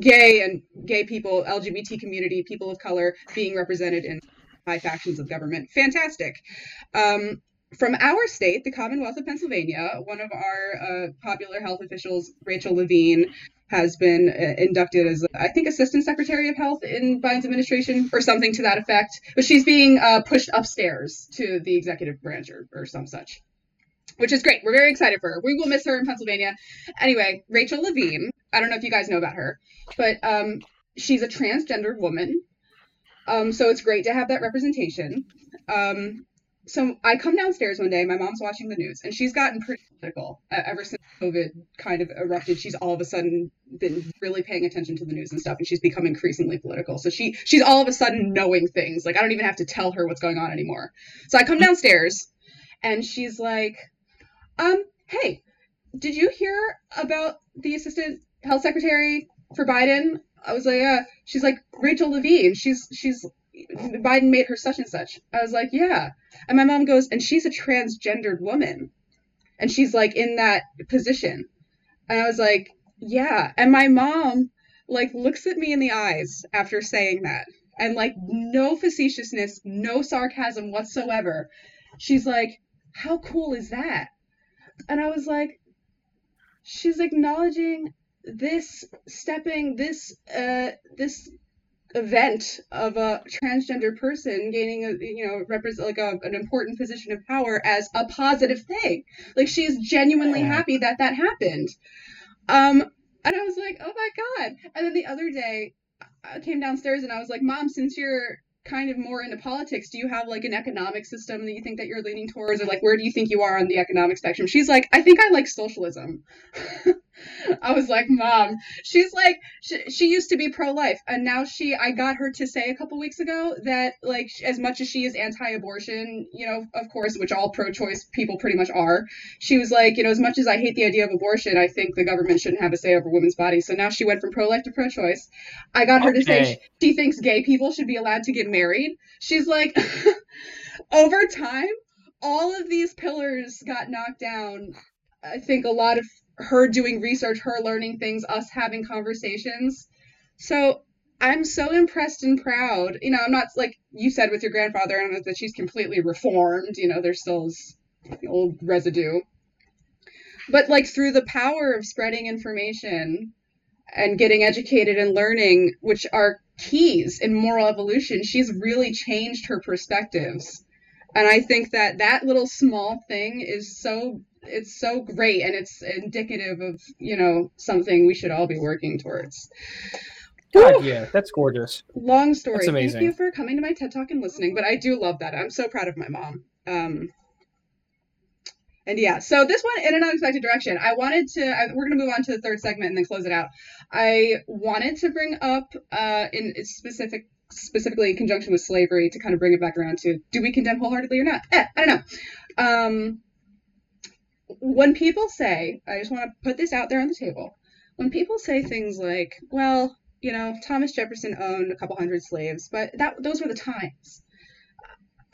[SPEAKER 1] gay and gay people, LGBT community, people of color being represented in high factions of government. Fantastic. Um, from our state, the Commonwealth of Pennsylvania, one of our uh, popular health officials, Rachel Levine, has been uh, inducted as, I think, Assistant Secretary of Health in Biden's administration or something to that effect. But she's being uh, pushed upstairs to the executive branch or, or some such, which is great. We're very excited for her. We will miss her in Pennsylvania. Anyway, Rachel Levine, I don't know if you guys know about her, but um, she's a transgender woman. Um, so it's great to have that representation. Um, so I come downstairs one day. My mom's watching the news, and she's gotten pretty political uh, ever since COVID kind of erupted. She's all of a sudden been really paying attention to the news and stuff, and she's become increasingly political. So she she's all of a sudden knowing things. Like I don't even have to tell her what's going on anymore. So I come downstairs, and she's like, "Um, hey, did you hear about the assistant health secretary for Biden?" I was like, "Yeah." She's like, "Rachel Levine. She's she's." Biden made her such and such. I was like, yeah. And my mom goes, and she's a transgendered woman. And she's like in that position. And I was like, yeah. And my mom like looks at me in the eyes after saying that. And like no facetiousness, no sarcasm whatsoever. She's like, how cool is that? And I was like, she's acknowledging this stepping this uh this event of a transgender person gaining a you know represent like a, an important position of power as a positive thing. Like she's genuinely yeah. happy that that happened. Um and i was like oh my god. And then the other day i came downstairs and i was like mom since you're kind of more into politics do you have like an economic system that you think that you're leaning towards? Or like where do you think you are on the economic spectrum? She's like i think i like socialism I was like, Mom, she's like, she, she used to be pro life. And now she, I got her to say a couple weeks ago that, like, as much as she is anti abortion, you know, of course, which all pro choice people pretty much are, she was like, you know, as much as I hate the idea of abortion, I think the government shouldn't have a say over women's bodies. So now she went from pro life to pro choice. I got her okay. to say she, she thinks gay people should be allowed to get married. She's like, over time, all of these pillars got knocked down. I think a lot of her doing research, her learning things, us having conversations. So I'm so impressed and proud. You know, I'm not like you said with your grandfather, and that she's completely reformed. You know, there's still old residue. But like through the power of spreading information and getting educated and learning, which are keys in moral evolution, she's really changed her perspectives. And I think that that little small thing is so it's so great and it's indicative of you know something we should all be working towards
[SPEAKER 3] God, yeah, that's gorgeous.
[SPEAKER 1] Long story. That's amazing. Thank you for coming to my TED Talk and listening. But I do love that. I'm so proud of my mom. Um, And yeah, so this one in an unexpected direction. I wanted to. I, we're gonna move on to the third segment and then close it out. I wanted to bring up uh, in specific, specifically in conjunction with slavery, to kind of bring it back around to: do we condemn wholeheartedly or not? Eh, I don't know. Um, when people say, I just want to put this out there on the table. When people say things like, "Well, you know, Thomas Jefferson owned a couple hundred slaves, but that those were the times."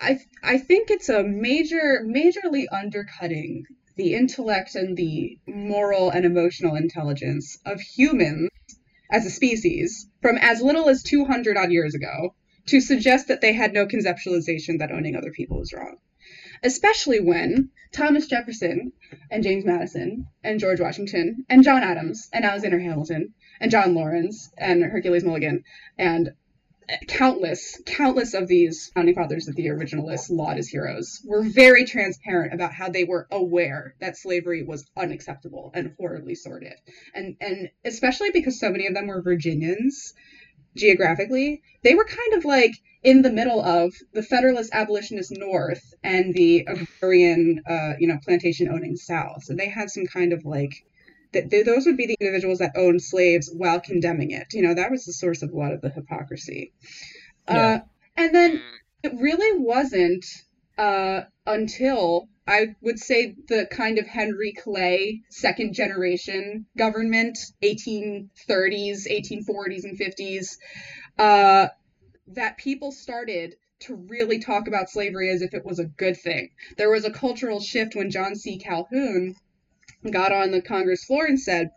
[SPEAKER 1] I I think it's a major majorly undercutting the intellect and the moral and emotional intelligence of humans as a species from as little as 200 odd years ago to suggest that they had no conceptualization that owning other people was wrong. Especially when Thomas Jefferson and James Madison and George Washington and John Adams and Alexander Hamilton and John Laurens and Hercules Mulligan and countless, countless of these founding fathers of the originalists laud as heroes were very transparent about how they were aware that slavery was unacceptable and horribly sordid. And and especially because so many of them were Virginians geographically, they were kind of like in the middle of the Federalist abolitionist North and the agrarian, uh, you know, plantation owning South. So they had some kind of like that those would be the individuals that owned slaves while condemning it. You know, that was the source of a lot of the hypocrisy. Yeah. Uh, and then it really wasn't uh, until I would say the kind of Henry Clay second generation government, 1830s, 1840s, and 50s, uh, that people started to really talk about slavery as if it was a good thing. There was a cultural shift when John C. Calhoun got on the Congress floor and said,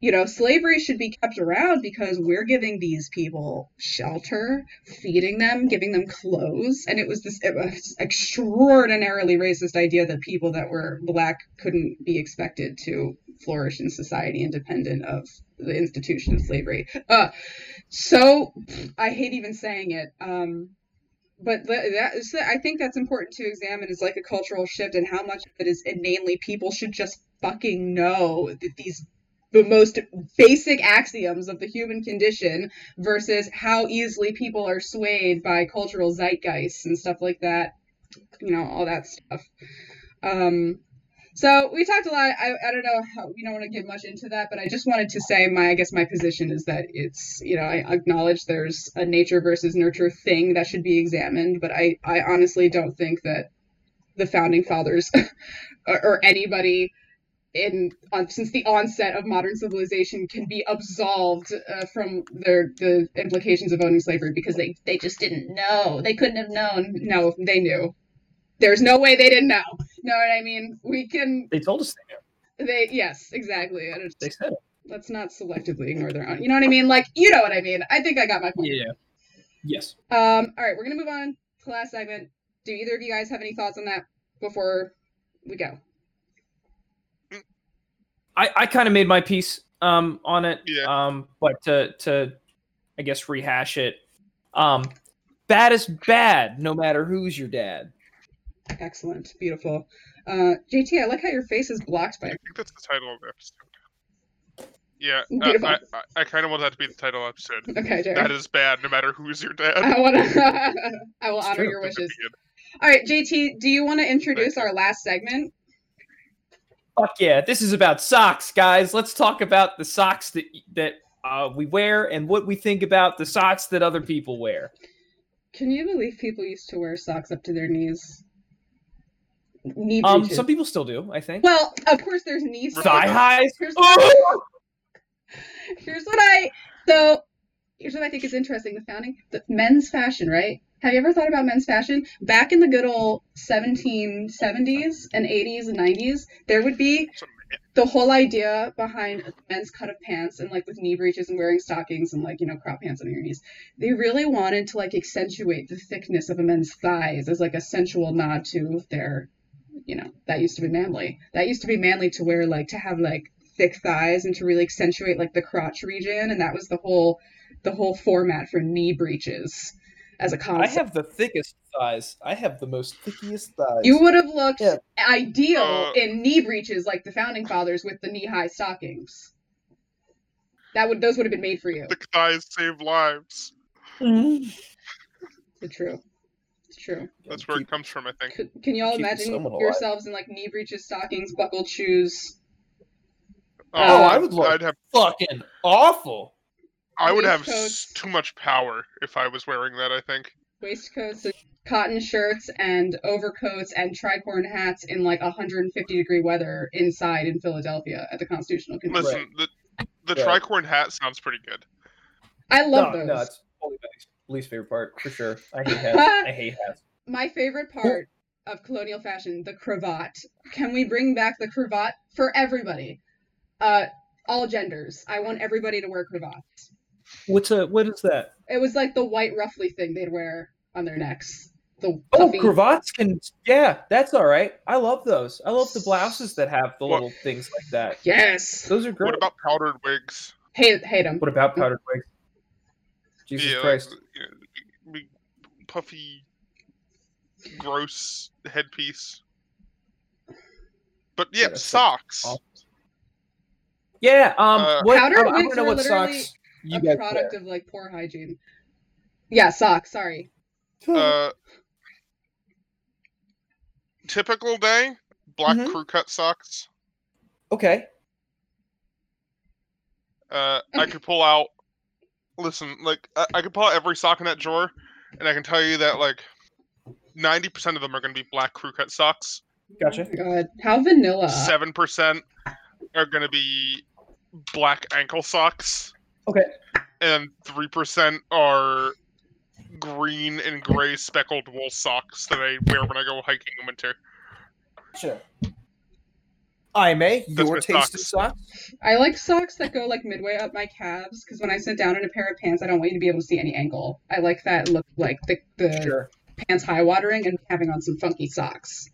[SPEAKER 1] you know, slavery should be kept around because we're giving these people shelter, feeding them, giving them clothes. And it was this it was extraordinarily racist idea that people that were black couldn't be expected to flourish in society independent of the institution of slavery. Uh, so I hate even saying it. Um, but that is, I think that's important to examine is like a cultural shift and how much of it is inanely people should just fucking know that these the most basic axioms of the human condition versus how easily people are swayed by cultural zeitgeists and stuff like that you know all that stuff um so we talked a lot. I, I don't know how we don't want to get much into that but i just wanted to say my i guess my position is that it's you know i acknowledge there's a nature versus nurture thing that should be examined but i i honestly don't think that the founding fathers or, or anybody in on, since the onset of modern civilization can be absolved uh, from their the implications of owning slavery because they they just didn't know. They couldn't have known. No they knew there's no way they didn't know know what i mean we can
[SPEAKER 3] they told us they
[SPEAKER 1] knew they yes exactly
[SPEAKER 3] just, they said it.
[SPEAKER 1] let's not selectively ignore their own you know what i mean like you know what i mean i think i got my point
[SPEAKER 3] yeah yes
[SPEAKER 1] um all right we're gonna move on to the last segment do either of you guys have any thoughts on that before we go
[SPEAKER 3] I, I kind of made my piece um, on it.
[SPEAKER 2] Yeah.
[SPEAKER 3] Um, but to to I guess rehash it. Um, bad is bad, no matter who's your dad.
[SPEAKER 1] Excellent, beautiful. Uh, JT, I like how your face is blocked by.
[SPEAKER 2] I think that's the title of the episode. Yeah, uh, I, I, I kind of want that to be the title of the episode.
[SPEAKER 1] Okay,
[SPEAKER 2] That is bad, no matter who's your dad.
[SPEAKER 1] I want to. I will it's honor your wishes. All right, JT, do you want to introduce our last segment?
[SPEAKER 3] Fuck yeah! This is about socks, guys. Let's talk about the socks that that uh, we wear and what we think about the socks that other people wear.
[SPEAKER 1] Can you believe people used to wear socks up to their knees?
[SPEAKER 3] Knee um, some people still do. I think.
[SPEAKER 1] Well, of course, there's knee
[SPEAKER 3] thigh highs.
[SPEAKER 1] Here's what, here's what I so here's what I think is interesting: the founding, the men's fashion, right? Have you ever thought about men's fashion? Back in the good old 1770s and 80s and 90s, there would be the whole idea behind men's cut of pants and like with knee breeches and wearing stockings and like you know crop pants on your knees they really wanted to like accentuate the thickness of a man's thighs as like a sensual nod to their you know that used to be manly that used to be manly to wear like to have like thick thighs and to really accentuate like the crotch region and that was the whole the whole format for knee breeches as a concept.
[SPEAKER 3] I have the thickest thighs. I have the most thickest thighs.
[SPEAKER 1] You would have looked yeah. ideal uh, in knee breeches like the founding fathers with the knee high stockings. That would those would have been made for you.
[SPEAKER 2] The thighs save lives.
[SPEAKER 1] Mm-hmm. It's true. It's True.
[SPEAKER 2] That's where
[SPEAKER 3] Keep-
[SPEAKER 2] it comes from, I think.
[SPEAKER 1] Could, can you all
[SPEAKER 3] Keeping
[SPEAKER 1] imagine
[SPEAKER 3] someone alive.
[SPEAKER 1] yourselves in like knee breeches, stockings, buckled shoes?
[SPEAKER 3] Oh,
[SPEAKER 1] Uh,
[SPEAKER 3] I would look
[SPEAKER 2] I'd have
[SPEAKER 3] fucking awful.
[SPEAKER 2] I would have s- too much power if I was wearing that. I think.
[SPEAKER 1] waistcoats, and cotton shirts, and overcoats and tricorn hats in like 150 degree weather inside in Philadelphia at the Constitutional Convention.
[SPEAKER 2] Listen, the the
[SPEAKER 3] Right.
[SPEAKER 2] tricorn hat sounds pretty good.
[SPEAKER 1] I love
[SPEAKER 3] no,
[SPEAKER 1] those.
[SPEAKER 3] no, it's probably my least favorite part for sure. I hate hats. I hate hats.
[SPEAKER 1] My favorite part of colonial fashion, the cravat. Can we bring back the cravat for everybody? Uh, all genders. I want everybody to wear cravats.
[SPEAKER 3] What's a what is that?
[SPEAKER 1] It was like the white ruffly thing they'd wear on their necks. The
[SPEAKER 3] Oh,
[SPEAKER 1] puffy.
[SPEAKER 3] cravats can. Yeah, that's all right. I love those. I love the blouses that have the
[SPEAKER 2] What-
[SPEAKER 3] little things like that.
[SPEAKER 1] Yes.
[SPEAKER 3] Those are great.
[SPEAKER 2] What about powdered wigs?
[SPEAKER 1] Hate hate them.
[SPEAKER 3] What about powdered wigs? Jesus
[SPEAKER 2] Yeah,
[SPEAKER 3] Christ.
[SPEAKER 2] You know, big, puffy, gross headpiece. But yeah,
[SPEAKER 3] Yeah,
[SPEAKER 2] socks.
[SPEAKER 3] awful. Yeah. Um.
[SPEAKER 2] Uh,
[SPEAKER 3] what,
[SPEAKER 1] Powdered
[SPEAKER 3] I, I want
[SPEAKER 1] wigs
[SPEAKER 3] know
[SPEAKER 1] are
[SPEAKER 3] what
[SPEAKER 1] literally
[SPEAKER 3] socks you
[SPEAKER 1] a
[SPEAKER 3] guys
[SPEAKER 1] product of like poor hygiene. Yeah, socks. Sorry.
[SPEAKER 2] Uh, typical day, black
[SPEAKER 3] Mhm.
[SPEAKER 2] crew cut socks.
[SPEAKER 3] okay.
[SPEAKER 2] Uh, I could pull out. Listen, like I, I could pull out every sock in that drawer, and I can tell you that like ninety percent of them are going to be black crew cut socks.
[SPEAKER 3] Gotcha.
[SPEAKER 1] Oh God, how vanilla.
[SPEAKER 2] Seven percent are going to be black ankle socks,
[SPEAKER 3] Okay.
[SPEAKER 2] and three percent are green and gray speckled wool socks that I wear when I go hiking in winter.
[SPEAKER 3] Gotcha. I may your taste in
[SPEAKER 2] socks.
[SPEAKER 3] socks.
[SPEAKER 1] I like socks that go like midway up my calves because when I sit down in a pair of pants, I don't want you to be able to see any ankle. I like that look like the, the
[SPEAKER 3] Sure.
[SPEAKER 1] pants high watering and having on some funky socks.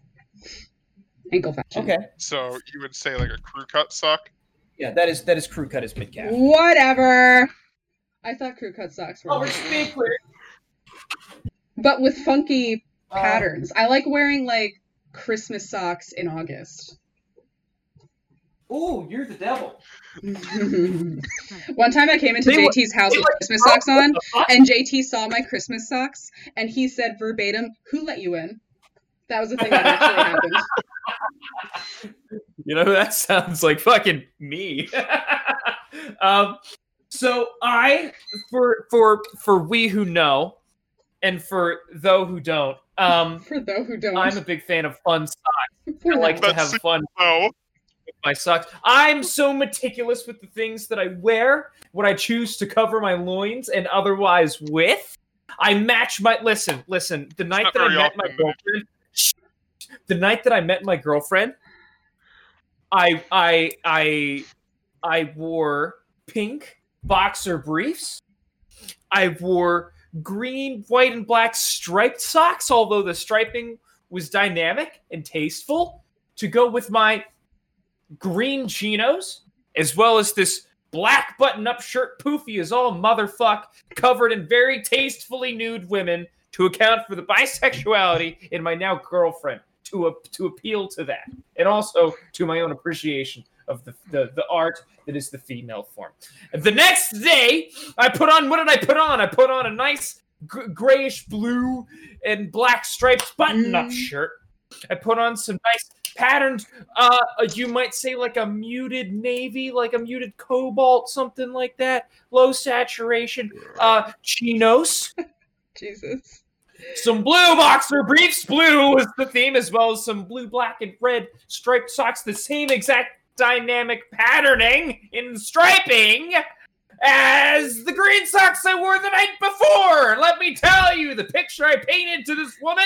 [SPEAKER 1] Ankle fashion.
[SPEAKER 3] Okay.
[SPEAKER 2] So you would say like a crew cut sock?
[SPEAKER 3] Yeah, that is that is crew cut is mid calf.
[SPEAKER 1] Whatever. I thought crew cut socks were.
[SPEAKER 3] Oh, we're just
[SPEAKER 1] but with funky
[SPEAKER 3] Uh,
[SPEAKER 1] patterns. I like wearing like Christmas socks in August.
[SPEAKER 3] Ooh, you're the devil.
[SPEAKER 1] One time I came into
[SPEAKER 3] They were-
[SPEAKER 1] JT's house
[SPEAKER 3] they
[SPEAKER 1] with
[SPEAKER 3] were-
[SPEAKER 1] Christmas socks on,
[SPEAKER 3] What the fuck?
[SPEAKER 1] and JT saw my Christmas socks, and he said verbatim, "Who let you in?" That was the thing that actually happened.
[SPEAKER 3] You know, that sounds like fucking me. um, so I, for for for we who know, and for though who don't, um,
[SPEAKER 1] For those who don't,
[SPEAKER 3] I'm a big fan of fun socks.
[SPEAKER 1] For
[SPEAKER 3] I like to have fun
[SPEAKER 2] Oh,
[SPEAKER 3] with my socks. I'm so meticulous with the things that I wear, what I choose to cover my loins and otherwise with. I match my listen, listen. The night that I met my girlfriend, the night that I met my girlfriend, I I I I wore pink boxer briefs. I wore green, white, and black striped socks, although the striping was dynamic and tasteful to go with my green chinos, as well as this black button-up shirt poofy as all motherfuck, covered in very tastefully nude women to account for the bisexuality in my now girlfriend to a, to appeal to that, and also to my own appreciation of the, the the art that is the female form. The next day, I put on what did I put on? I put on a nice g- grayish blue and black striped button-up
[SPEAKER 1] Mm.
[SPEAKER 3] shirt. I put on some nice patterned uh you might say like a muted navy like a muted cobalt something like that. Low saturation. Uh chinos.
[SPEAKER 1] Jesus.
[SPEAKER 3] some blue boxer briefs. Blue was the theme as well as some blue black and red striped socks. The same exact dynamic patterning in striping as the green socks I wore the night before. Let me tell you, the picture I painted to this woman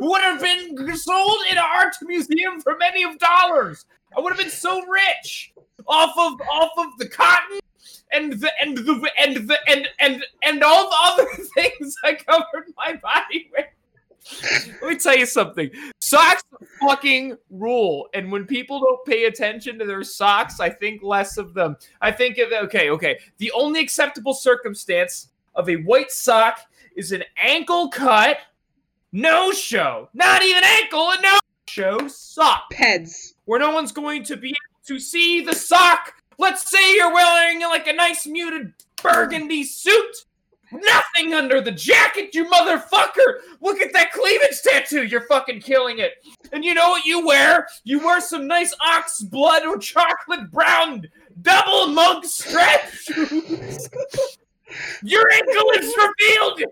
[SPEAKER 3] would have been sold in an art museum for many of dollars. I would have been so rich off of off of the cotton and the and the and the and and and all the other things I covered my body with. Let me tell you something. Socks fucking rule. And when people don't pay attention to their socks, I think less of them. I think of okay, okay. The only acceptable circumstance of a white sock is an ankle cut, no show. Not even ankle, a no show sock
[SPEAKER 1] Peds.
[SPEAKER 3] where no one's going to be able to see the sock. Let's say you're wearing like a nice muted burgundy suit Nothing under the jacket, you motherfucker! Look at that cleavage tattoo. You're fucking killing it. And you know what you wear? You wear some nice ox blood or chocolate brown double monk stretch shoes. Your ankle is revealed.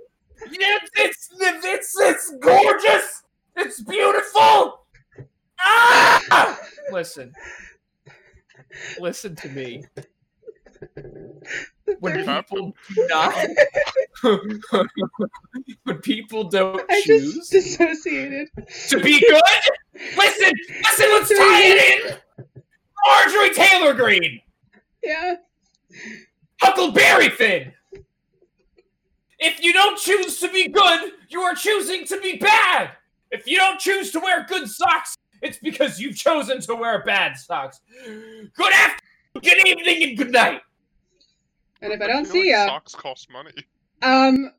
[SPEAKER 3] Yes, it's it's it's gorgeous. It's beautiful. Ah! Listen. Listen to me. When people do not, when people don't
[SPEAKER 1] I
[SPEAKER 3] choose
[SPEAKER 1] just dissociated.
[SPEAKER 3] to be good, listen, listen, let's tie it in. Marjorie Taylor Greene.
[SPEAKER 1] Yeah.
[SPEAKER 3] Huckleberry Finn. If you don't choose to be good, you are choosing to be bad. If you don't choose to wear good socks, it's because you've chosen to wear bad socks. Good afternoon, good evening, and good night.
[SPEAKER 1] And if I
[SPEAKER 2] I
[SPEAKER 1] don't
[SPEAKER 2] feel
[SPEAKER 1] see
[SPEAKER 2] like
[SPEAKER 1] ya,
[SPEAKER 2] Socks cost money.
[SPEAKER 1] um,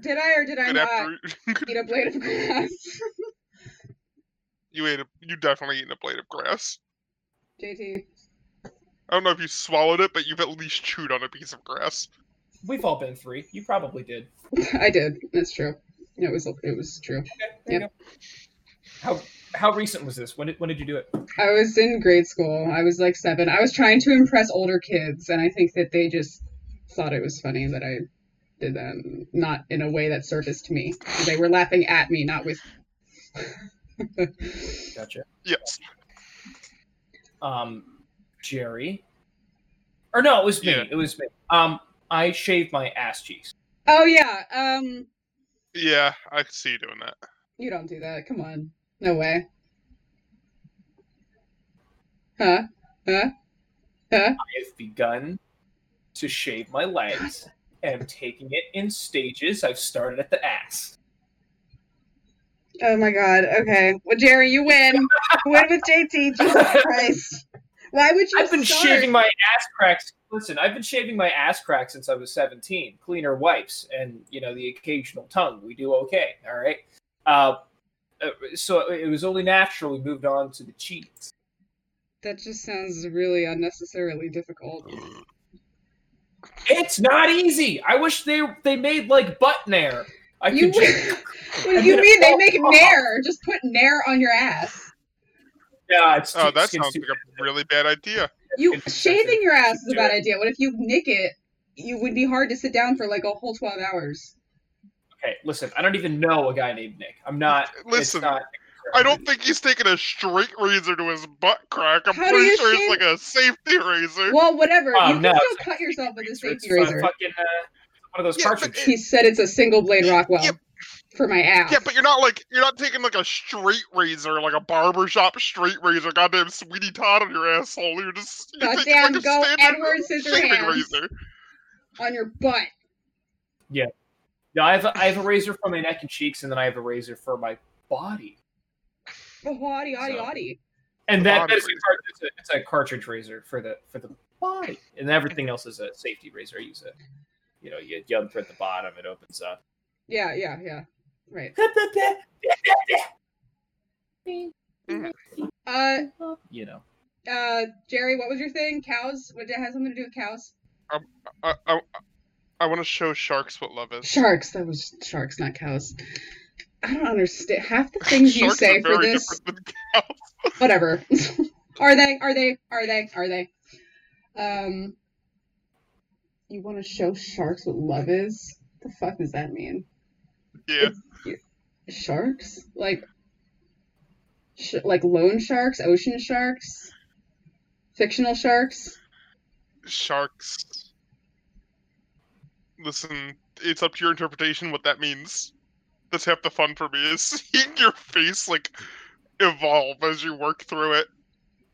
[SPEAKER 1] did I or did I
[SPEAKER 2] Good
[SPEAKER 1] not
[SPEAKER 2] after-
[SPEAKER 1] eat a blade of grass?
[SPEAKER 2] you ate a, you definitely eaten a blade of grass.
[SPEAKER 1] JT.
[SPEAKER 2] I don't know if you swallowed it, but you've at least chewed on a piece of grass.
[SPEAKER 3] We've all been three. You probably did.
[SPEAKER 1] I did. That's true. It was it was true.
[SPEAKER 3] There you go. How how recent was this? When did when did you do it?
[SPEAKER 1] I was in grade school. I was like seven. I was trying to impress older kids, and I think that they just thought it was funny that I did that, not in a way that surfaced to me. They were laughing at me, not with.
[SPEAKER 3] Gotcha.
[SPEAKER 2] Yes.
[SPEAKER 3] Um, Jerry, or no, it was me.
[SPEAKER 2] Yeah.
[SPEAKER 3] It was me. Um, I shaved my ass cheeks.
[SPEAKER 1] oh yeah. Um,
[SPEAKER 2] Yeah, I see you doing that.
[SPEAKER 1] you don't do that. Come on. No way. Huh? Huh? Huh?
[SPEAKER 3] I have begun to shave my legs and I'm taking it in stages. I've started at the ass.
[SPEAKER 1] Oh my god. Okay. Well, Jerry, you win. win with JT. Jesus Christ. Why would you?
[SPEAKER 3] I've been
[SPEAKER 1] start?
[SPEAKER 3] shaving my ass cracks. Listen, I've been shaving my ass cracks since I was 17. Cleaner wipes and, you know, the occasional tongue. We do okay. All right. Uh, Uh, so it was only natural we moved on to the cheeks.
[SPEAKER 1] That just sounds really unnecessarily difficult.
[SPEAKER 3] It's not easy. I wish they they made like butt nair. I
[SPEAKER 1] You
[SPEAKER 3] could just,
[SPEAKER 1] What do you mean they make
[SPEAKER 3] off.
[SPEAKER 1] nair? Just put nair on your ass.
[SPEAKER 3] yeah, it's
[SPEAKER 2] Oh,
[SPEAKER 3] too,
[SPEAKER 2] that
[SPEAKER 3] skin's
[SPEAKER 2] sounds
[SPEAKER 3] too-
[SPEAKER 2] like a really bad idea.
[SPEAKER 1] You shaving your ass is a bad idea. What if you nick it? You would be hard to sit down for like a whole twelve hours.
[SPEAKER 3] Okay, listen, I don't even know a guy named Nick. I'm not. it's
[SPEAKER 2] Listen,
[SPEAKER 3] not-
[SPEAKER 2] I don't think he's taking a straight razor to his butt crack. I'm
[SPEAKER 1] How
[SPEAKER 2] pretty sure
[SPEAKER 1] shave-
[SPEAKER 2] it's like a safety razor.
[SPEAKER 1] Well, whatever.
[SPEAKER 3] Oh,
[SPEAKER 1] you can
[SPEAKER 3] no,
[SPEAKER 1] still cut yourself with a safety
[SPEAKER 3] uh,
[SPEAKER 1] razor.
[SPEAKER 3] fucking uh, one of those
[SPEAKER 2] Yeah, but
[SPEAKER 3] cartridges.
[SPEAKER 1] He said it's a single blade Rockwell
[SPEAKER 2] Yeah.
[SPEAKER 1] for my ass.
[SPEAKER 2] Yeah, but you're not like you're not taking like a straight razor, like a barbershop straight razor, goddamn Sweeney Todd on your asshole. You're just you're taking
[SPEAKER 1] Goddamn,
[SPEAKER 2] like
[SPEAKER 1] go
[SPEAKER 2] standard
[SPEAKER 1] Edward
[SPEAKER 2] shaving
[SPEAKER 1] Scissorhands.
[SPEAKER 2] razor.
[SPEAKER 1] on your butt.
[SPEAKER 3] Yeah, I have a, I have a razor for my neck and cheeks, and then I have a razor for my body.
[SPEAKER 1] Oh, hottie, hottie,
[SPEAKER 3] So-
[SPEAKER 1] hottie.
[SPEAKER 3] And that,
[SPEAKER 2] Body
[SPEAKER 3] that is a,
[SPEAKER 2] razor.
[SPEAKER 3] it's, a, it's a cartridge razor for the for the body, and everything else is a safety razor. I use it. You know, you, you unthread the bottom, it opens up.
[SPEAKER 1] Yeah, yeah, yeah. Right. Uh,
[SPEAKER 3] you know,
[SPEAKER 1] uh, Jerry, what was your thing? Cows? What did it have something to do with cows?
[SPEAKER 2] I I, I want to show sharks what love is.
[SPEAKER 1] Sharks. That was sharks, not cows. I don't understand half the things you say
[SPEAKER 2] are
[SPEAKER 1] for
[SPEAKER 2] very
[SPEAKER 1] this.
[SPEAKER 2] different than cows.
[SPEAKER 1] Whatever. are they? Are they? Are they? Are they? Um. You want to show sharks what love is? What the fuck does that mean?
[SPEAKER 2] Yeah,
[SPEAKER 1] Sharks? Like. Sh- like loan sharks, ocean sharks, fictional sharks.
[SPEAKER 2] sharks. Listen, it's up to your interpretation what that means. That's half the fun for me is seeing your face like evolve as you work through it.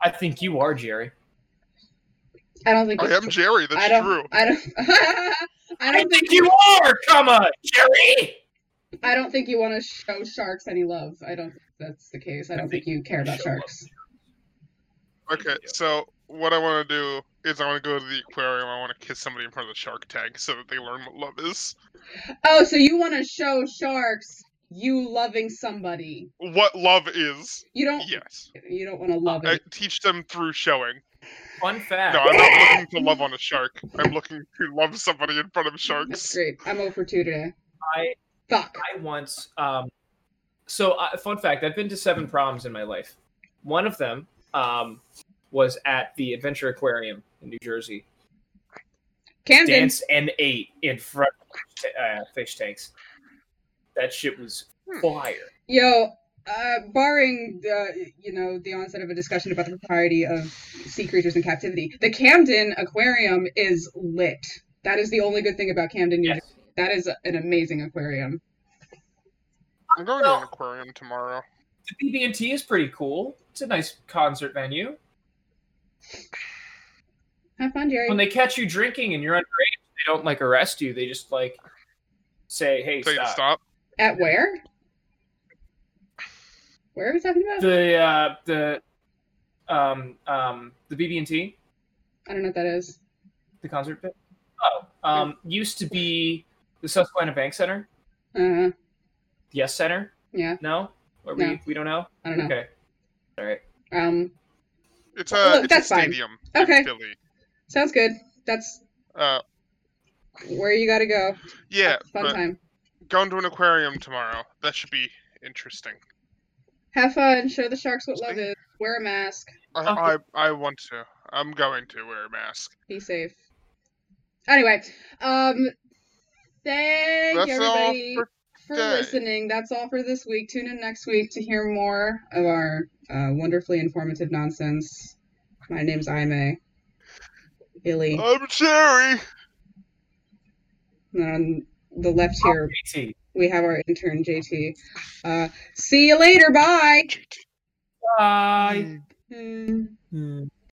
[SPEAKER 3] I think you are Jerry.
[SPEAKER 1] I don't think.
[SPEAKER 2] I am
[SPEAKER 1] true.
[SPEAKER 2] Jerry. That's
[SPEAKER 1] I don't.
[SPEAKER 2] true.
[SPEAKER 1] I don't. I
[SPEAKER 3] I
[SPEAKER 1] don't
[SPEAKER 3] think
[SPEAKER 1] think
[SPEAKER 3] you are, comma Jerry.
[SPEAKER 1] I don't think you want to show sharks any love. I don't think that's the case. I
[SPEAKER 3] I
[SPEAKER 1] don't
[SPEAKER 3] think
[SPEAKER 1] think you care about
[SPEAKER 3] show love.
[SPEAKER 1] sharks.
[SPEAKER 2] Okay, so what I want to do is I want to go to the aquarium. I want to kiss somebody in front of the shark tank so that they learn what love is.
[SPEAKER 1] Oh, so you want to show sharks you loving somebody.
[SPEAKER 2] What love is.
[SPEAKER 1] You don't.
[SPEAKER 2] Yes.
[SPEAKER 1] You don't want to love
[SPEAKER 2] I
[SPEAKER 1] it.
[SPEAKER 2] teach them through showing.
[SPEAKER 3] Fun fact.
[SPEAKER 2] No, I'm not looking to love on a shark. I'm looking to love somebody in front of
[SPEAKER 1] That's
[SPEAKER 2] sharks.
[SPEAKER 1] great. I'm 0 for 2 today.
[SPEAKER 3] I
[SPEAKER 1] Fuck.
[SPEAKER 3] I once um so uh, fun fact I've been to seven proms in my life. One of them um was at the Adventure Aquarium in New Jersey.
[SPEAKER 1] Camden.
[SPEAKER 3] Danced and ate in front of uh, fish tanks. That shit was
[SPEAKER 2] Hmm.
[SPEAKER 3] fire.
[SPEAKER 1] Yo, uh, barring the you know the onset of a discussion about the propriety of sea creatures in captivity, the Camden Aquarium is lit. That is the only good thing about Camden. New
[SPEAKER 3] Yes.
[SPEAKER 1] That is an amazing aquarium.
[SPEAKER 2] I'm going to an aquarium tomorrow.
[SPEAKER 3] The BB&T is pretty cool. It's a nice concert venue.
[SPEAKER 1] Have fun, Jerry.
[SPEAKER 3] When they catch you drinking and you're underage, they don't like arrest you. They just like say, "Hey,
[SPEAKER 2] So
[SPEAKER 3] stop."
[SPEAKER 2] stop.
[SPEAKER 1] At where? Where are we talking about?
[SPEAKER 3] The uh, the um um the BB&T,
[SPEAKER 1] I don't know what that is.
[SPEAKER 3] the concert pit. Oh, um, used to be the Susquehanna Bank Center,
[SPEAKER 1] Uh,
[SPEAKER 3] the Yes Center.
[SPEAKER 1] yeah,
[SPEAKER 3] No, or
[SPEAKER 1] No.
[SPEAKER 3] we we don't know.
[SPEAKER 1] I don't know.
[SPEAKER 3] Okay, all right.
[SPEAKER 1] Um,
[SPEAKER 2] It's a,
[SPEAKER 1] Look,
[SPEAKER 2] it's a
[SPEAKER 1] that's fine.
[SPEAKER 2] stadium in
[SPEAKER 1] Okay.
[SPEAKER 2] Philly.
[SPEAKER 1] Sounds good. That's
[SPEAKER 2] Uh,
[SPEAKER 1] where you got to go.
[SPEAKER 2] yeah,
[SPEAKER 1] fun
[SPEAKER 2] but
[SPEAKER 1] time.
[SPEAKER 2] going to an aquarium tomorrow. That should be interesting.
[SPEAKER 1] Have fun. Show the sharks what love is. Wear a mask.
[SPEAKER 2] I, I I want to. I'm going to wear a mask.
[SPEAKER 1] Be safe. Anyway, um, thank
[SPEAKER 2] That's
[SPEAKER 1] you
[SPEAKER 2] all
[SPEAKER 1] everybody
[SPEAKER 2] for
[SPEAKER 1] for
[SPEAKER 2] today.
[SPEAKER 1] listening. That's all for this week. Tune in next week to hear more of our uh, wonderfully informative nonsense. My name's Aime. Billy.
[SPEAKER 2] I'm Cherry.
[SPEAKER 1] And on the left here,
[SPEAKER 3] JT.
[SPEAKER 1] we have our intern, JT. Uh, see you later. Bye.
[SPEAKER 3] Bye.
[SPEAKER 1] Hmm.
[SPEAKER 3] Hmm.